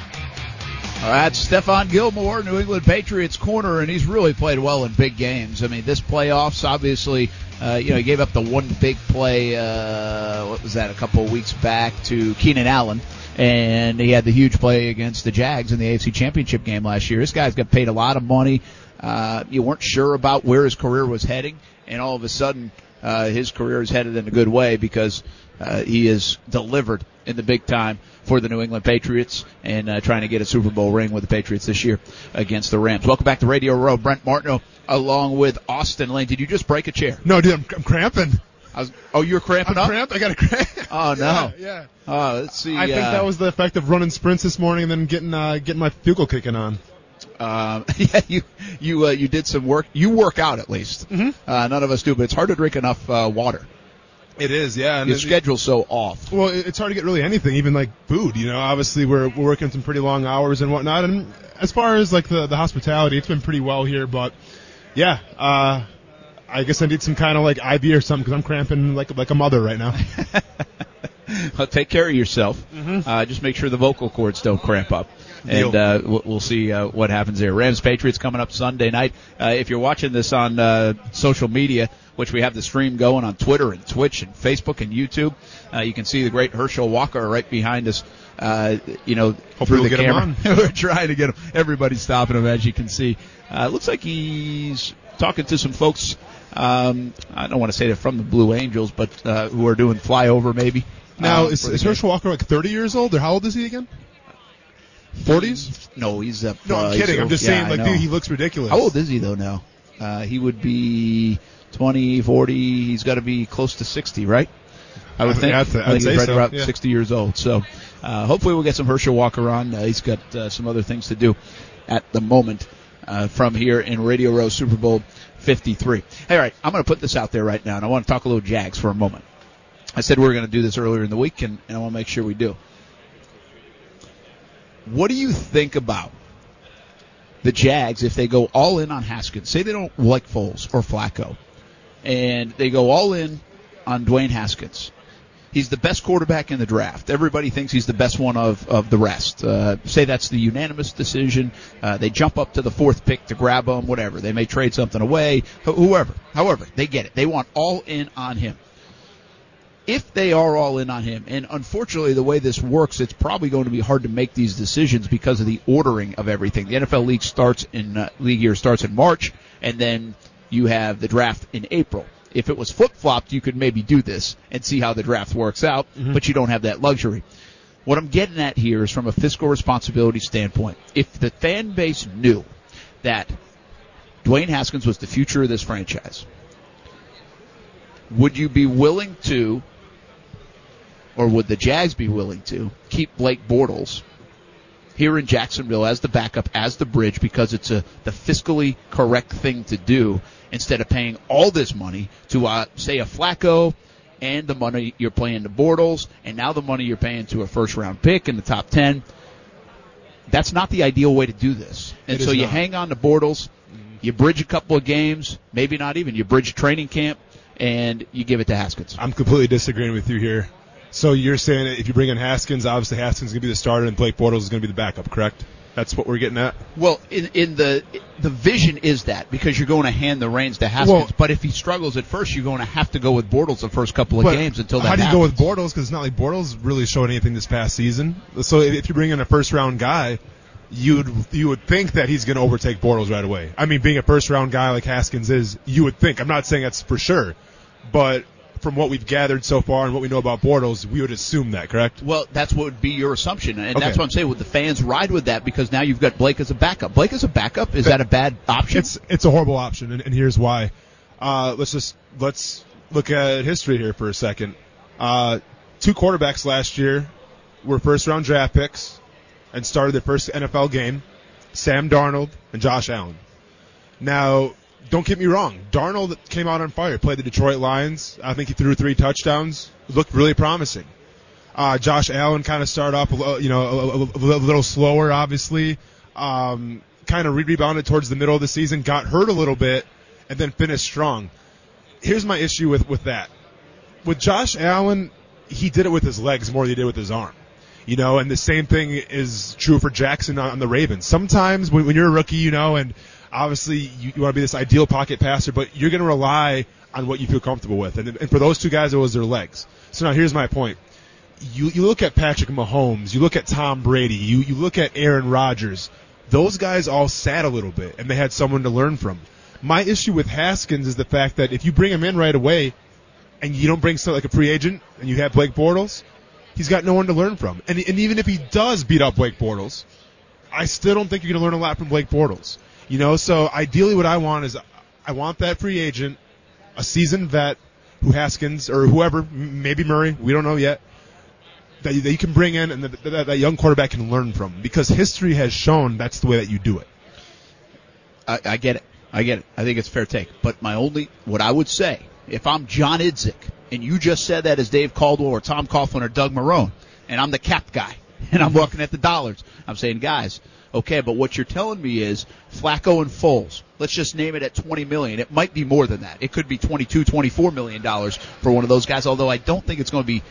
All right, Stephon Gilmore, New England Patriots corner, and he's really played well in big games. I mean, this playoffs, obviously, uh, you know, he gave up the one big play, uh, what was that, a couple of weeks back to Keenan Allen, and he had the huge play against the Jags in the AFC Championship game last year. This guy's got paid a lot of money. Uh, you weren't sure about where his career was heading, and all of a sudden, uh, his career is headed in a good way because uh, he is delivered in the big time for the New England Patriots and uh, trying to get a Super Bowl ring with the Patriots this year against the Rams. Welcome back to Radio Row. Brent Martineau along with Austen Lane. Did you just break a chair? No, dude, I'm, I'm cramping. I was, oh, you're cramping I'm up? cramped. I got a cramp. Oh, no. Yeah. yeah. Oh, let's see. I think uh, that was the effect of running sprints this morning and then getting uh, getting my bugle kicking on. Um, yeah, you you uh, you did some work. You work out at least. Mhm. Uh, none of us do, but it's hard to drink enough uh, water. It is, yeah. And Your schedule's so off. Well, it's hard to get really anything, even like food. You know, obviously we're we're working some pretty long hours and whatnot. And as far as like the the hospitality, it's been pretty well here. But yeah, uh, I guess I need some kind of like IV or something because I'm cramping like like a mother right now. Well, take care of yourself. Mhm. Uh, just make sure the vocal cords don't cramp up. And uh, we'll see uh, what happens there. Rams Patriots coming up Sunday night. Uh, if you're watching this on uh, social media, which we have the stream going on Twitter and Twitch and Facebook and YouTube, uh, you can see the great Herschel Walker right behind us. Uh, you know, through we'll the get him camera. We're trying to get him. Everybody's stopping him, as you can see. Uh, looks like he's talking to some folks. Um, I don't want to say they're from the Blue Angels, but uh, who are doing flyover maybe. Now, uh, is, is. Herschel Walker like 30 years old, or how old is he again? 40s? No, he's uh, No, I'm uh, kidding. I'm just yeah, saying, like, dude, he looks ridiculous. How old is he though now? Uh, he would be 20, 40. He's got to be close to 60, right? I would I- think. I'd say- I I'd think say he's right so, about yeah. 60 years old. So uh, hopefully we'll get some Herschel Walker on. Uh, he's got uh, some other things to do at the moment uh, from here in Radio Row Super Bowl 53. All right, I'm going to put this out there right now, and I want to talk a little Jags for a moment. I said we were going to do this earlier in the week, and, and I want to make sure we do. What do you think about the Jags if they go all in on Haskins? Say they don't like Foles or Flacco, and they go all in on Dwayne Haskins. He's the best quarterback in the draft. Everybody thinks he's the best one of, of the rest. Uh, say that's the unanimous decision. Uh, they jump up to the fourth pick to grab him, whatever. They may trade something away, whoever. However, they get it. They want all in on him if they are all in on him, and unfortunately the way this works, it's probably going to be hard to make these decisions because of the ordering of everything. The NFL league starts in uh, league year starts in March, and then you have the draft in April. If it was flip flopped, you could maybe do this and see how the draft works out, but you don't have that luxury. What I'm getting at here is from a fiscal responsibility standpoint. If the fan base knew that Dwayne Haskins was the future of this franchise, would you be willing to, or would the Jags be willing to, keep Blake Bortles here in Jacksonville as the backup, as the bridge, because it's a the fiscally correct thing to do instead of paying all this money to, uh, say, a Flacco and the money you're paying to Bortles, and now the money you're paying to a first round pick in the top 10. That's not the ideal way to do this. And It so you not. hang on to Bortles, you bridge a couple of games, maybe not even, you bridge training camp, and you give it to Haskins. I'm completely disagreeing with you here. So you're saying if you bring in Haskins, obviously Haskins is going to be the starter and Blake Bortles is going to be the backup, correct? That's what we're getting at. Well, in, in the the vision is that because you're going to hand the reins to Haskins, Well- but if he struggles at first, you're going to have to go with Bortles the first couple of games until that how do you happens. go with Bortles? Because it's not like Bortles really showed anything this past season. So if, if you bring in a first round guy, you'd you would think that he's going to overtake Bortles right away. I mean, being a first round guy like Haskins is, you would think. I'm not saying that's for sure, but from what we've gathered so far and what we know about Bortles, we would assume that, correct? Well, that's what would be your assumption, and Okay. that's what I'm saying. Would the fans ride with that because now you've got Blake as a backup? Blake as a backup is that a bad option? It's it's a horrible option, and, and here's why. Uh, let's just let's look at history here for a second. Uh, two quarterbacks last year were first round draft picks and started their first NFL game. Sam Darnold and Josh Allen. Now, don't get me wrong. Darnold came out on fire. Played the Detroit Lions. I think he threw three touchdowns. Looked really promising. Uh, Josh Allen kind of started off, a, you know, a, a- a little slower, obviously. Um, kind of rebounded towards the middle of the season, got hurt a little bit, and then finished strong. Here's my issue with, with that. With Josh Allen, he did it with his legs more than he did with his arm. You know, and the same thing is true for Jackson on, on the Ravens. Sometimes when, when you're a rookie, you know, and obviously you, you want to be this ideal pocket passer, but you're going to rely on what you feel comfortable with. And, and for those two guys, it was their legs. So now here's my point you you look at Patrick Mahomes, you look at Tom Brady, you you look at Aaron Rodgers. Those guys all sat a little bit and they had someone to learn from. My issue with Haskins is the fact that if you bring him in right away and you don't bring like a free agent and you have Blake Bortles, he's got no one to learn from. And and even if he does beat up Blake Bortles, I still don't think you're going to learn a lot from Blake Bortles. You know, so ideally what I want is I want that free agent, a seasoned vet who Haskins or whoever, maybe Murray, we don't know yet, that you, that you can bring in and that, that, that young quarterback can learn from because history has shown that's the way that you do it. I, I get it. I get it. I think it's fair take. But my only, what I would say, if I'm John Idzik, and you just said that as Dave Caldwell or Tom Coughlin or Doug Marrone, and I'm the cap guy, and I'm looking at the dollars, I'm saying, guys, okay, but what you're telling me is Flacco and Foles. Let's just name it at 20 million. It might be more than that. It could be 22, 24 million dollars for one of those guys. Although I don't think it's going to be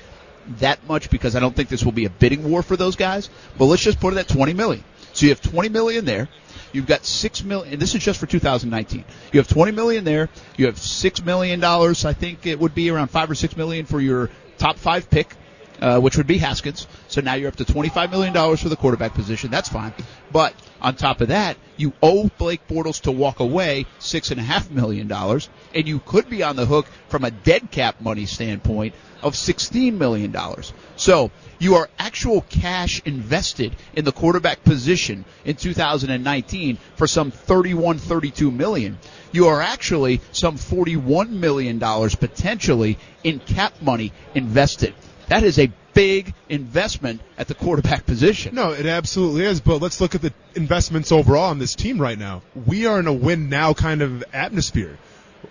that much because I don't think this will be a bidding war for those guys. But let's just put it at 20 million. So you have 20 million there. You've got six million. And this is just for 2019. You have 20 million there. You have six million dollars. I think it would be around five or six million for your top five pick, uh, which would be Haskins. So now you're up to 25 million dollars for the quarterback position. That's fine. But on top of that, you owe Blake Bortles to walk away six and a half million dollars, and you could be on the hook from a dead cap money standpoint of 16 million dollars. So you are actual cash invested in the quarterback position in 2019 for some 31, 32 million. You are actually some 41 million dollars potentially in cap money invested. That is a big investment at the quarterback position. No, it absolutely is. But let's look at the investments overall on this team right now. We are in a win now kind of atmosphere.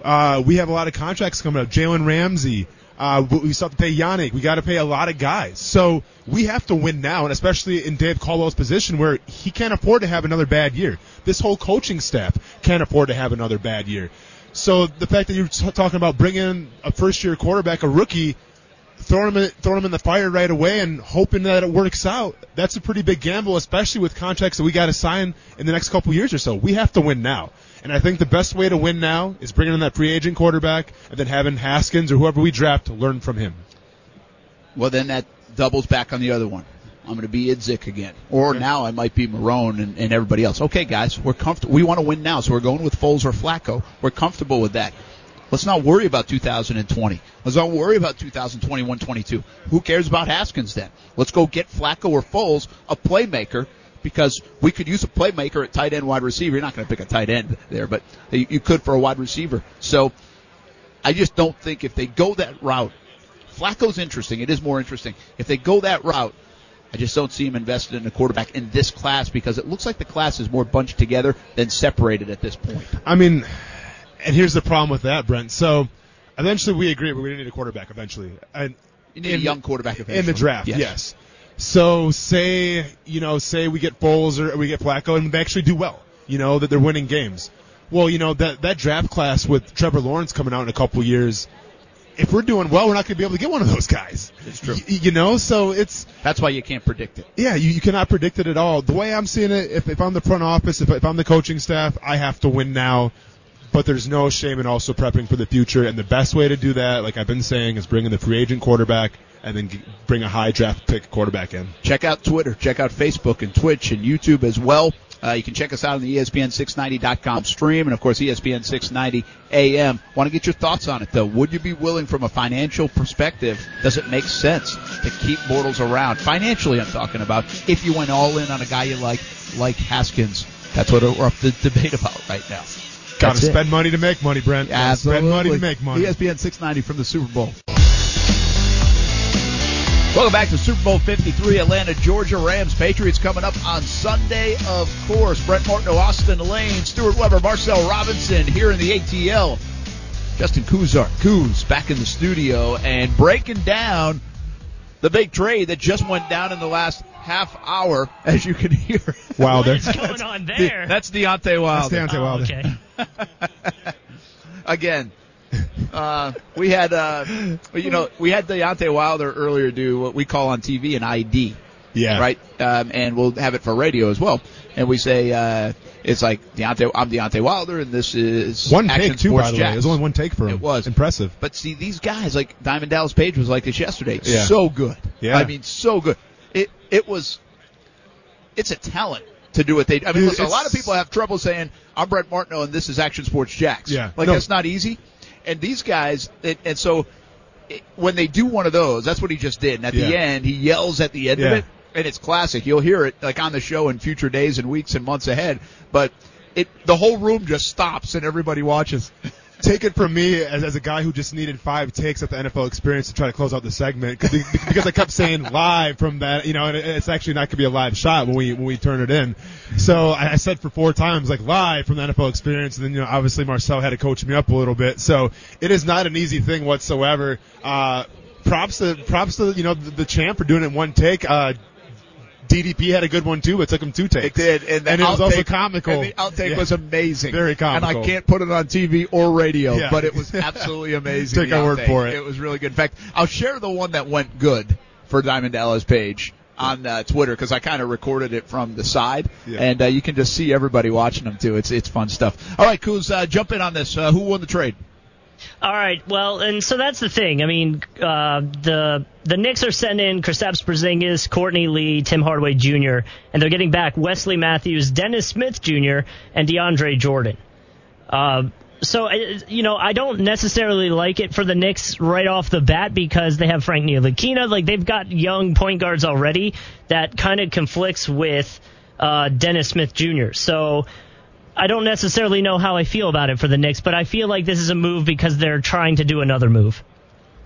Uh, we have a lot of contracts coming up. Jalen Ramsey. Uh, we still have to pay Yannick. We got to pay a lot of guys. So we have to win now, and especially in Dave Caldwell's position where he can't afford to have another bad year. This whole coaching staff can't afford to have another bad year. So the fact that you're t- talking about bringing in a first year quarterback, a rookie, throwing him, in, throwing him in the fire right away and hoping that it works out, that's a pretty big gamble, especially with contracts that we got to sign in the next couple years or so. We have to win now. And I think the best way to win now is bringing in that free agent quarterback and then having Haskins or whoever we draft learn from him. Well, then that doubles back on the other one. I'm going to be Idzik again. Or now I might be Marrone and, and everybody else. Okay, guys, we're comfortable. We want to win now, so we're going with Foles or Flacco. We're comfortable with that. Let's not worry about 2020. Let's not worry about 2021 22. Who cares about Haskins then? Let's go get Flacco or Foles, a playmaker, because we could use a playmaker at tight end wide receiver. You're not going to pick a tight end there, but you could for a wide receiver. So I just don't think if they go that route, Flacco's interesting. It is more interesting. If they go that route, I just don't see him invested in a quarterback in this class because it looks like the class is more bunched together than separated at this point. I mean, and here's the problem with that, Brent. So eventually we agree but we need a quarterback eventually. And You need a young quarterback eventually. in the draft. Yes. Yes. So say you know say we get Foles or we get Flacco and they actually do well. You know that they're winning games. Well, you know that that draft class with Trevor Lawrence coming out in a couple years. If we're doing well, we're not going to be able to get one of those guys. It's true. Y- you know, so it's That's why you can't predict it. yeah, you, you cannot predict it at all. The way I'm seeing it, if, if I'm the front office, if, if I'm the coaching staff, I have to win now. But there's no shame in also prepping for the future. And the best way to do that, like I've been saying, is bring in the free agent quarterback and then bring a high draft pick quarterback in. Check out Twitter, check out Facebook and Twitch and YouTube as well. Uh, you can check us out on the E ESPN690.com stream and of course ESPN 690 AM. Want to get your thoughts on it though? Would you be willing from a financial perspective? Does it make sense to keep Bortles around? Financially, I'm talking about. If you went all in on a guy you like, like Haskins, that's what we're up to debate about right now. Got That's to it. spend money to make money, Brent. Absolutely. Spend money to make money. ESPN 690 from the Super Bowl. Welcome back to Super Bowl 53, Atlanta, Georgia. Rams, Patriots coming up on Sunday, of course. Brent Martineau, Austen Lane, Stuart Weber, Marcel Robinson here in the ATL. Justin Kuzar, Kuz back in the studio and breaking down the big trade that just went down in the last half hour, as you can hear. Wilder. What's going on there? That's Deontay Wilder. That's Deontay Oh, Wilder. okay. again. Uh, we had, uh, you know, we had Deontay Wilder earlier do what we call on TV an ID, Yeah. right? Um, and we'll have it for radio as well. And we say, uh, it's like Deontay, I'm Deontay Wilder and this is One Action take too, by the way. It was only one take for him. It was. impressive. But see, these guys, like Diamond Dallas Page was like this yesterday. Yeah. So good. Yeah. I mean, so good. It, it was, it's a talent to do what they do. I mean, Dude, listen, a lot of people have trouble saying, I'm Brent Martineau and this is Action Sports Jax. Yeah. Like, No. that's not easy. And these guys, it, and so it, when they do one of those, that's what he just did. And at the end, he yells at the end of it, and it's classic. You'll hear it like on the show in future days and weeks and months ahead. But it, the whole room just stops and everybody watches. Take it from me as, as a guy who just needed five takes at the NFL experience to try to close out the segment cause, because I kept saying live from that, you know, and it- it's actually not going to be a live shot when we when we turn it in. So I, I said for four times like live from the NFL experience, and then you know obviously Marcel had to coach me up a little bit. So it is not an easy thing whatsoever. Uh, props to props to you know the, the champ for doing it in one take. Uh, DDP had a good one too. It took him two takes. It did, and, And it was also comical. And the outtake Yeah. was amazing, Very comical. And I can't put it on TV or radio, Yeah. but it was absolutely amazing. Take our word for it. It was really good. In fact, I'll share the one that went good for Diamond Dallas Page on uh, Twitter because I kind of recorded it from the side, Yeah. and uh, you can just see everybody watching them too. It's it's fun stuff. All right, Kuz, uh, jump in on this. Uh, who won the trade? All right. Well, and so that's the thing. I mean, uh, the the Knicks are sending in Kristaps Porzingis, Courtney Lee, Tim Hardaway Jr., and they're getting back Wesley Matthews, Dennis Smith Jr., and DeAndre Jordan. Uh, so, you know, I don't necessarily like it for the Knicks right off the bat because they have Frank Ntilikina. Like, they've got young point guards already that kind of conflicts with uh, Dennis Smith Jr. So, I don't necessarily know how I feel about it for the Knicks, but I feel like this is a move because they're trying to do another move.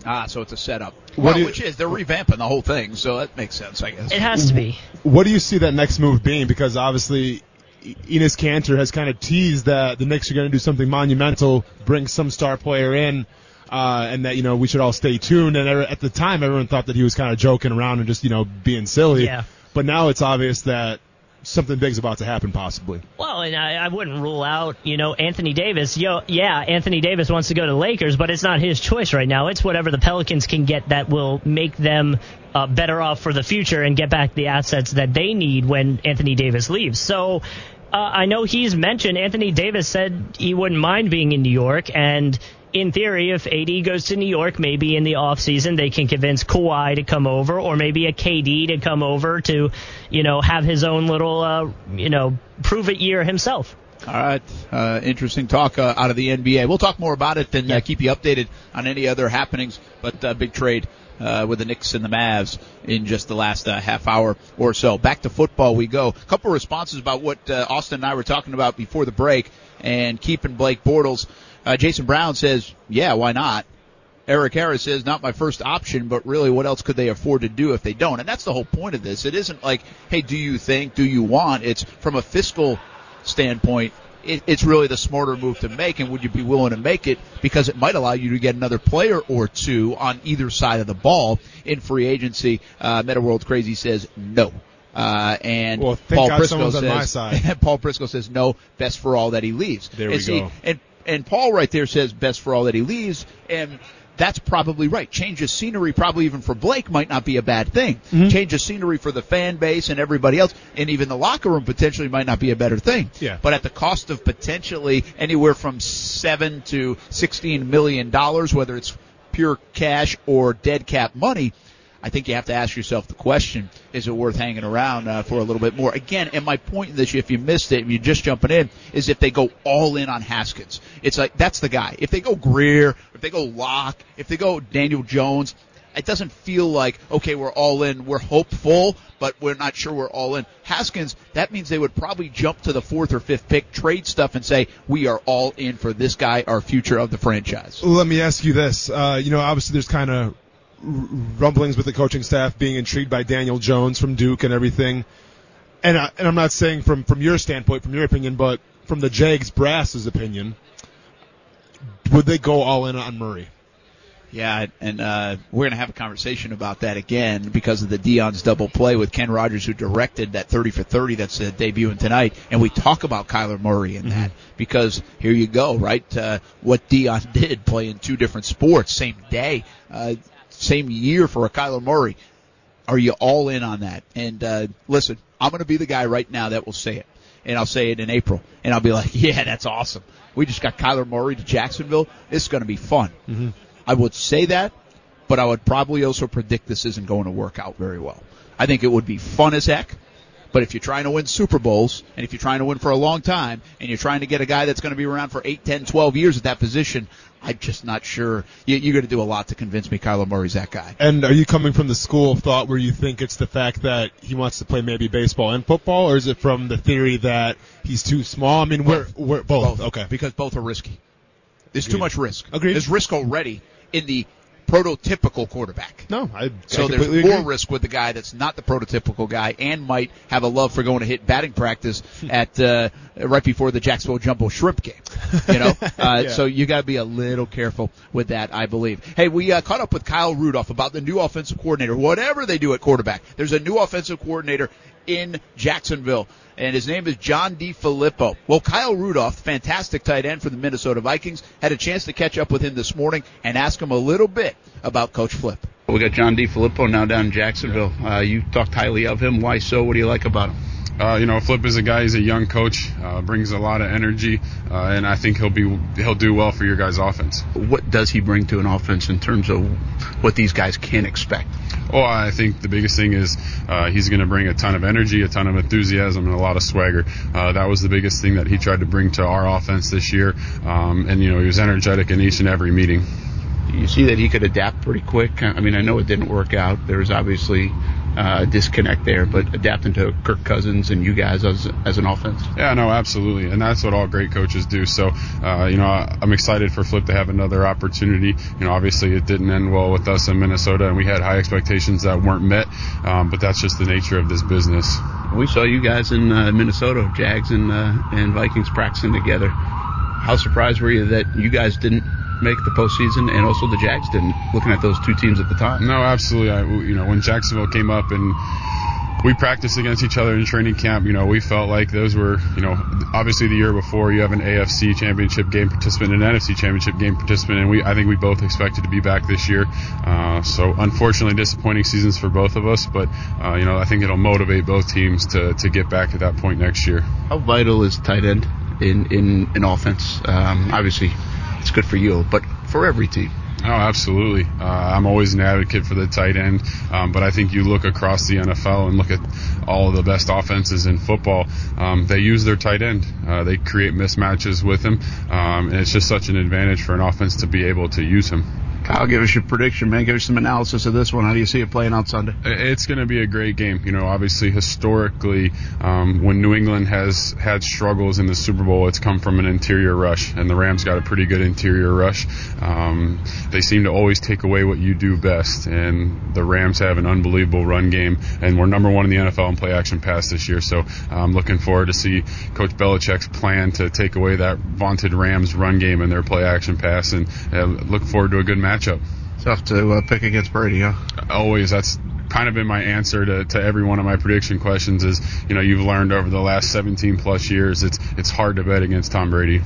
Ah, so it's a setup. What well, you- which is they're revamping the whole thing, so that makes sense, I guess. It has to be. What do you see that next move being? Because obviously, Enes Kanter has kind of teased that the Knicks are going to do something monumental, bring some star player in, uh, and that you know we should all stay tuned. And er- at the time, everyone thought that he was kind of joking around and just you know being silly. Yeah. But now it's obvious that something big's about to happen, possibly. Well, and I, I wouldn't rule out, you know, Anthony Davis. Yo, yeah, Anthony Davis wants to go to Lakers, but it's not his choice right now. It's whatever the Pelicans can get that will make them uh, better off for the future and get back the assets that they need when Anthony Davis leaves. So. Uh, I know he's mentioned Anthony Davis said he wouldn't mind being in New York, and in theory, if AD goes to New York, maybe in the offseason they can convince Kawhi to come over, or maybe a KD to come over to, you know, have his own little, uh, you know, prove it year himself. All right, uh, interesting talk uh, out of the NBA. We'll talk more about it and uh, keep you updated on any other happenings. But uh, big trade uh, with the Knicks and the Mavs in just the last uh, half hour or so. Back to football we go. A couple responses about what uh, Austen and I were talking about before the break and keeping Blake Bortles. Uh, Jason Brown says, "Yeah, why not?" Eric Harris says, not my first option, but really what else could they afford to do if they don't? And that's the whole point of this. It isn't like, hey, do you think, do you want? It's from a fiscal standpoint, it, it's really the smarter move to make. And would you be willing to make it because it might allow you to get another player or two on either side of the ball in free agency? Uh, Meta World Crazy says no. Uh, and Well, Paul God Briscoe says, on my side. Paul Briscoe says no, best for all that he leaves. There and we see, go. And, and Paul right there says best for all that he leaves. And that's probably right. Change of scenery, probably even for Blake, might not be a bad thing. Mm-hmm. Change of scenery for the fan base and everybody else, and even the locker room potentially might not be a better thing. Yeah. But at the cost of potentially anywhere from seven to sixteen million dollars, whether it's pure cash or dead cap money, I think you have to ask yourself the question: Is it worth hanging around uh, for a little bit more? Again, and my point in this, if you missed it and you're just jumping in, is if they go all in on Haskins, it's like that's the guy. If they go Grier, if they go Locke, if they go Daniel Jones, it doesn't feel like okay, we're all in, we're hopeful, but we're not sure we're all in. Haskins, that means they would probably jump to the fourth or fifth pick, trade stuff, and say we are all in for this guy, our future of the franchise. Let me ask you this. Uh, you know, obviously there's kind of rumblings with the coaching staff being intrigued by Daniel Jones from Duke and everything. And, I, and I'm not saying from, from your standpoint, from your opinion, but from the Jags brass's opinion, would they go all in on Murray? Yeah, and uh, we're going to have a conversation about that again because of the Deion's double play with Ken Rodgers, who directed that 30 for 30 that's uh, debuting tonight. And we talk about Kyler Murray in that because here you go, right? Uh, what Deion did, play in two different sports, same day, uh, same year for a Kyler Murray. Are you all in on that? And uh, listen, I'm going to be the guy right now that will say it, and I'll say it in April, and I'll be like, yeah, that's awesome. We just got Kyler Murray to Jacksonville. This is going to be fun. Mm-hmm. I would say that, but I would probably also predict this isn't going to work out very well. I think it would be fun as heck, but if you're trying to win Super Bowls, and if you're trying to win for a long time, and you're trying to get a guy that's going to be around for 8, 10, 12 years at that position, I'm just not sure. You, you're going to do a lot to convince me Kyler Murray's that guy. And are you coming from the school of thought where you think it's the fact that he wants to play maybe baseball and football, or is it from the theory that he's too small? I mean, we're, we're both. Okay. Because both are risky. There's too much risk. Agreed. There's risk already in the prototypical quarterback. No, I, I So there's more agree. risk with the guy that's not the prototypical guy and might have a love for going to hit batting practice at uh, right before the Jacksonville Jumbo Shrimp game. You know, uh, Yeah. so you got to be a little careful with that, I believe. Hey, we uh, caught up with Kyle Rudolph about the new offensive coordinator. Whatever they do at quarterback, there's a new offensive coordinator in Jacksonville. And his name is John DeFilippo. Well, Kyle Rudolph, fantastic tight end for the Minnesota Vikings, had a chance to catch up with him this morning and ask him a little bit about Coach Flip. We got John DeFilippo now down in Jacksonville. Uh, you talked highly of him. Why so? What do you like about him? Uh, you know, Flip is a guy. He's a young coach, uh, brings a lot of energy, uh, and I think he'll be he'll do well for your guys' offense. What does he bring to an offense in terms of what these guys can expect? Oh, I think the biggest thing is uh, he's going to bring a ton of energy, a ton of enthusiasm, and a lot of swagger. Uh, that was the biggest thing that he tried to bring to our offense this year, um, and you know he was energetic in each and every meeting you see that he could adapt pretty quick. I mean, I know it didn't work out. There was obviously uh, disconnect there, but adapting to Kirk Cousins and you guys as as an offense. Yeah, no, absolutely, and that's what all great coaches do. So, uh, you know, I'm excited for Flip to have another opportunity. You know, obviously it didn't end well with us in Minnesota, and we had high expectations that weren't met. Um, but that's just the nature of this business. We saw you guys in uh, Minnesota, Jags and uh, and Vikings practicing together. How surprised were you that you guys didn't make the postseason, and also the Jags didn't. Looking at those two teams at the time. No, absolutely. I, you know, when Jacksonville came up and we practiced against each other in training camp. You know, we felt like those were, you know, obviously the year before you have an AFC championship game participant and an NFC championship game participant, and we, I think we both expected to be back this year. Uh, so unfortunately, disappointing seasons for both of us, but uh, you know, I think it'll motivate both teams to to get back at that point next year. How vital is tight end in in an offense? Um, obviously, it's good for you, but for every team. Oh, absolutely. Uh, I'm always an advocate for the tight end, um, but I think you look across the NFL and look at all of the best offenses in football. Um, they use their tight end. Uh, they create mismatches with him, um, and it's just such an advantage for an offense to be able to use him. Kyle, give us your prediction, man. Give us some analysis of this one. How do you see it playing out Sunday? It's going to be a great game. You know, obviously, historically, um, when New England has had struggles in the Super Bowl, it's come from an interior rush, and the Rams got a pretty good interior rush. Um, they seem to always take away what you do best, and the Rams have an unbelievable run game, and we're number one in the NFL in play action pass this year. So I'm looking forward to see Coach Belichick's plan to take away that vaunted Rams run game and their play action pass, and uh, look forward to a good match matchup. Tough to uh, pick against Brady, huh? Always. That's kind of been my answer to, to every one of my prediction questions. Is you know you've learned over the last 17 plus years it's it's hard to bet against Tom Brady.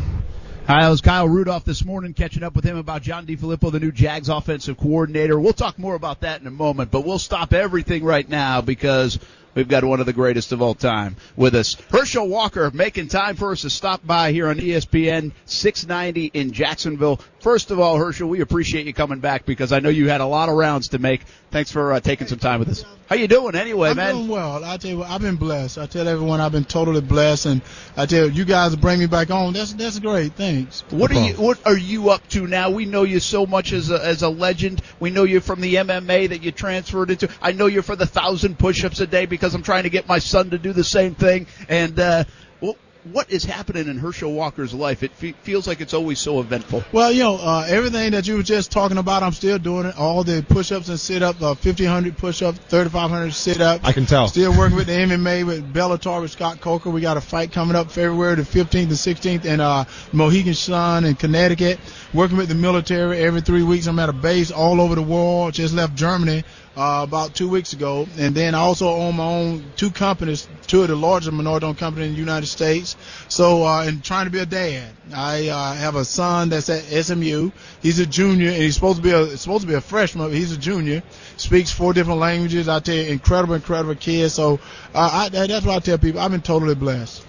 Hi, that was Kyle Rudolph this morning, catching up with him about John DeFilippo, the new Jags offensive coordinator. We'll talk more about that in a moment, but we'll stop everything right now because We've got one of the greatest of all time with us. Herschel Walker making time for us to stop by here on ESPN 690 in Jacksonville. First of all, Herschel, we appreciate you coming back because I know you had a lot of rounds to make. Thanks for uh, taking some time with us. How you doing anyway, I'm man? I'm doing well. I tell you what, I've been blessed. I tell everyone I've been totally blessed, and I tell you, you guys bring me back on. That's that's great. Thanks. What are you What are you up to now? We know you so much as a, as a legend. We know you from the MMA that you transferred into. I know you're for the thousand push-ups a day because I'm trying to get my son to do the same thing. And uh, well, what is happening in Herschel Walker's life? It fe- feels like it's always so eventful. Well, you know, uh, everything that you were just talking about, I'm still doing it. All the push-ups and sit-ups, uh, 1,500 push-ups, 3,500 sit-ups. I can tell. Still working with the MMA with Bellator with Scott Coker. We got a fight coming up February the 15th and 16th in uh, Mohegan Sun in Connecticut. Working with the military every three weeks. I'm at a base all over the world. Just left Germany uh, about two weeks ago, and then I also own my own two companies, two of the largest minority-owned companies in the United States. So, uh, and trying to be a dad. I uh, have a son that's at SMU. He's a junior, and he's supposed to be a supposed to be a freshman, but he's a junior. Speaks four different languages. I tell you, incredible, incredible kid. So, uh, I, that's what I tell people. I've been totally blessed.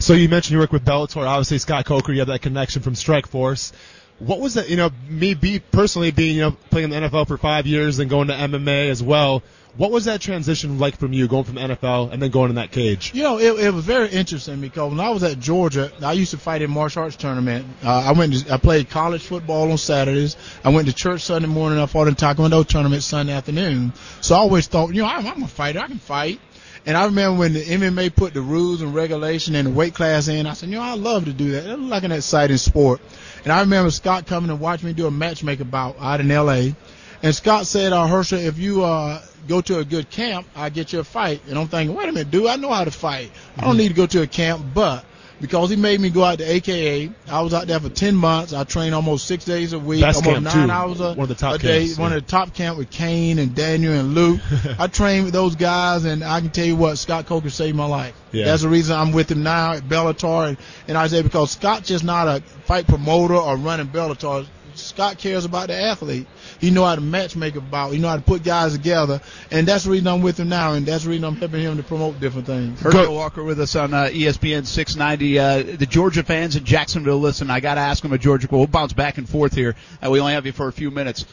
So you mentioned you work with Bellator. Obviously, Scott Coker, you have that connection from Strikeforce. What was that? You know, me be personally being you know playing in the NFL for five years and going to MMA as well. What was that transition like from you going from NFL and then going in that cage? You know, it, it was very interesting because when I was at Georgia, I used to fight in martial arts tournament. Uh, I went, to, I played college football on Saturdays. I went to church Sunday morning. I fought in Taekwondo tournament Sunday afternoon. So I always thought, you know, I'm, I'm a fighter. I can fight. And I remember when the MMA put the rules and regulation and the weight class in, I said, you know, I love to do that. It looked like an exciting sport. And I remember Scott coming and watching me do a matchmaker bout out in L.A. And Scott said, uh, Herschel, if you uh, go to a good camp, I get you a fight. And I'm thinking, wait a minute, dude, I know how to fight. I don't need to go to a camp, but because he made me go out to AKA. I was out there for 10 months. I trained almost six days a week, Best almost nine too. hours a, One of the top a day. camps, One yeah. of the top camp with Cain and Daniel and Luke. I trained with those guys, and I can tell you what, Scott Coker saved my life. Yeah. That's the reason I'm with him now at Bellator. And, and I say because Scott's just not a fight promoter or running Bellator. Scott cares about the athlete. He know how to match make a bout. He know how to put guys together, and that's the reason I'm with him now, and that's the reason I'm helping him to promote different things. Herschel Walker with us on uh, ESPN 690. Uh, the Georgia fans in Jacksonville, listen, I got to ask them a Georgia. We'll bounce back and forth here. Uh, we only have you for a few minutes.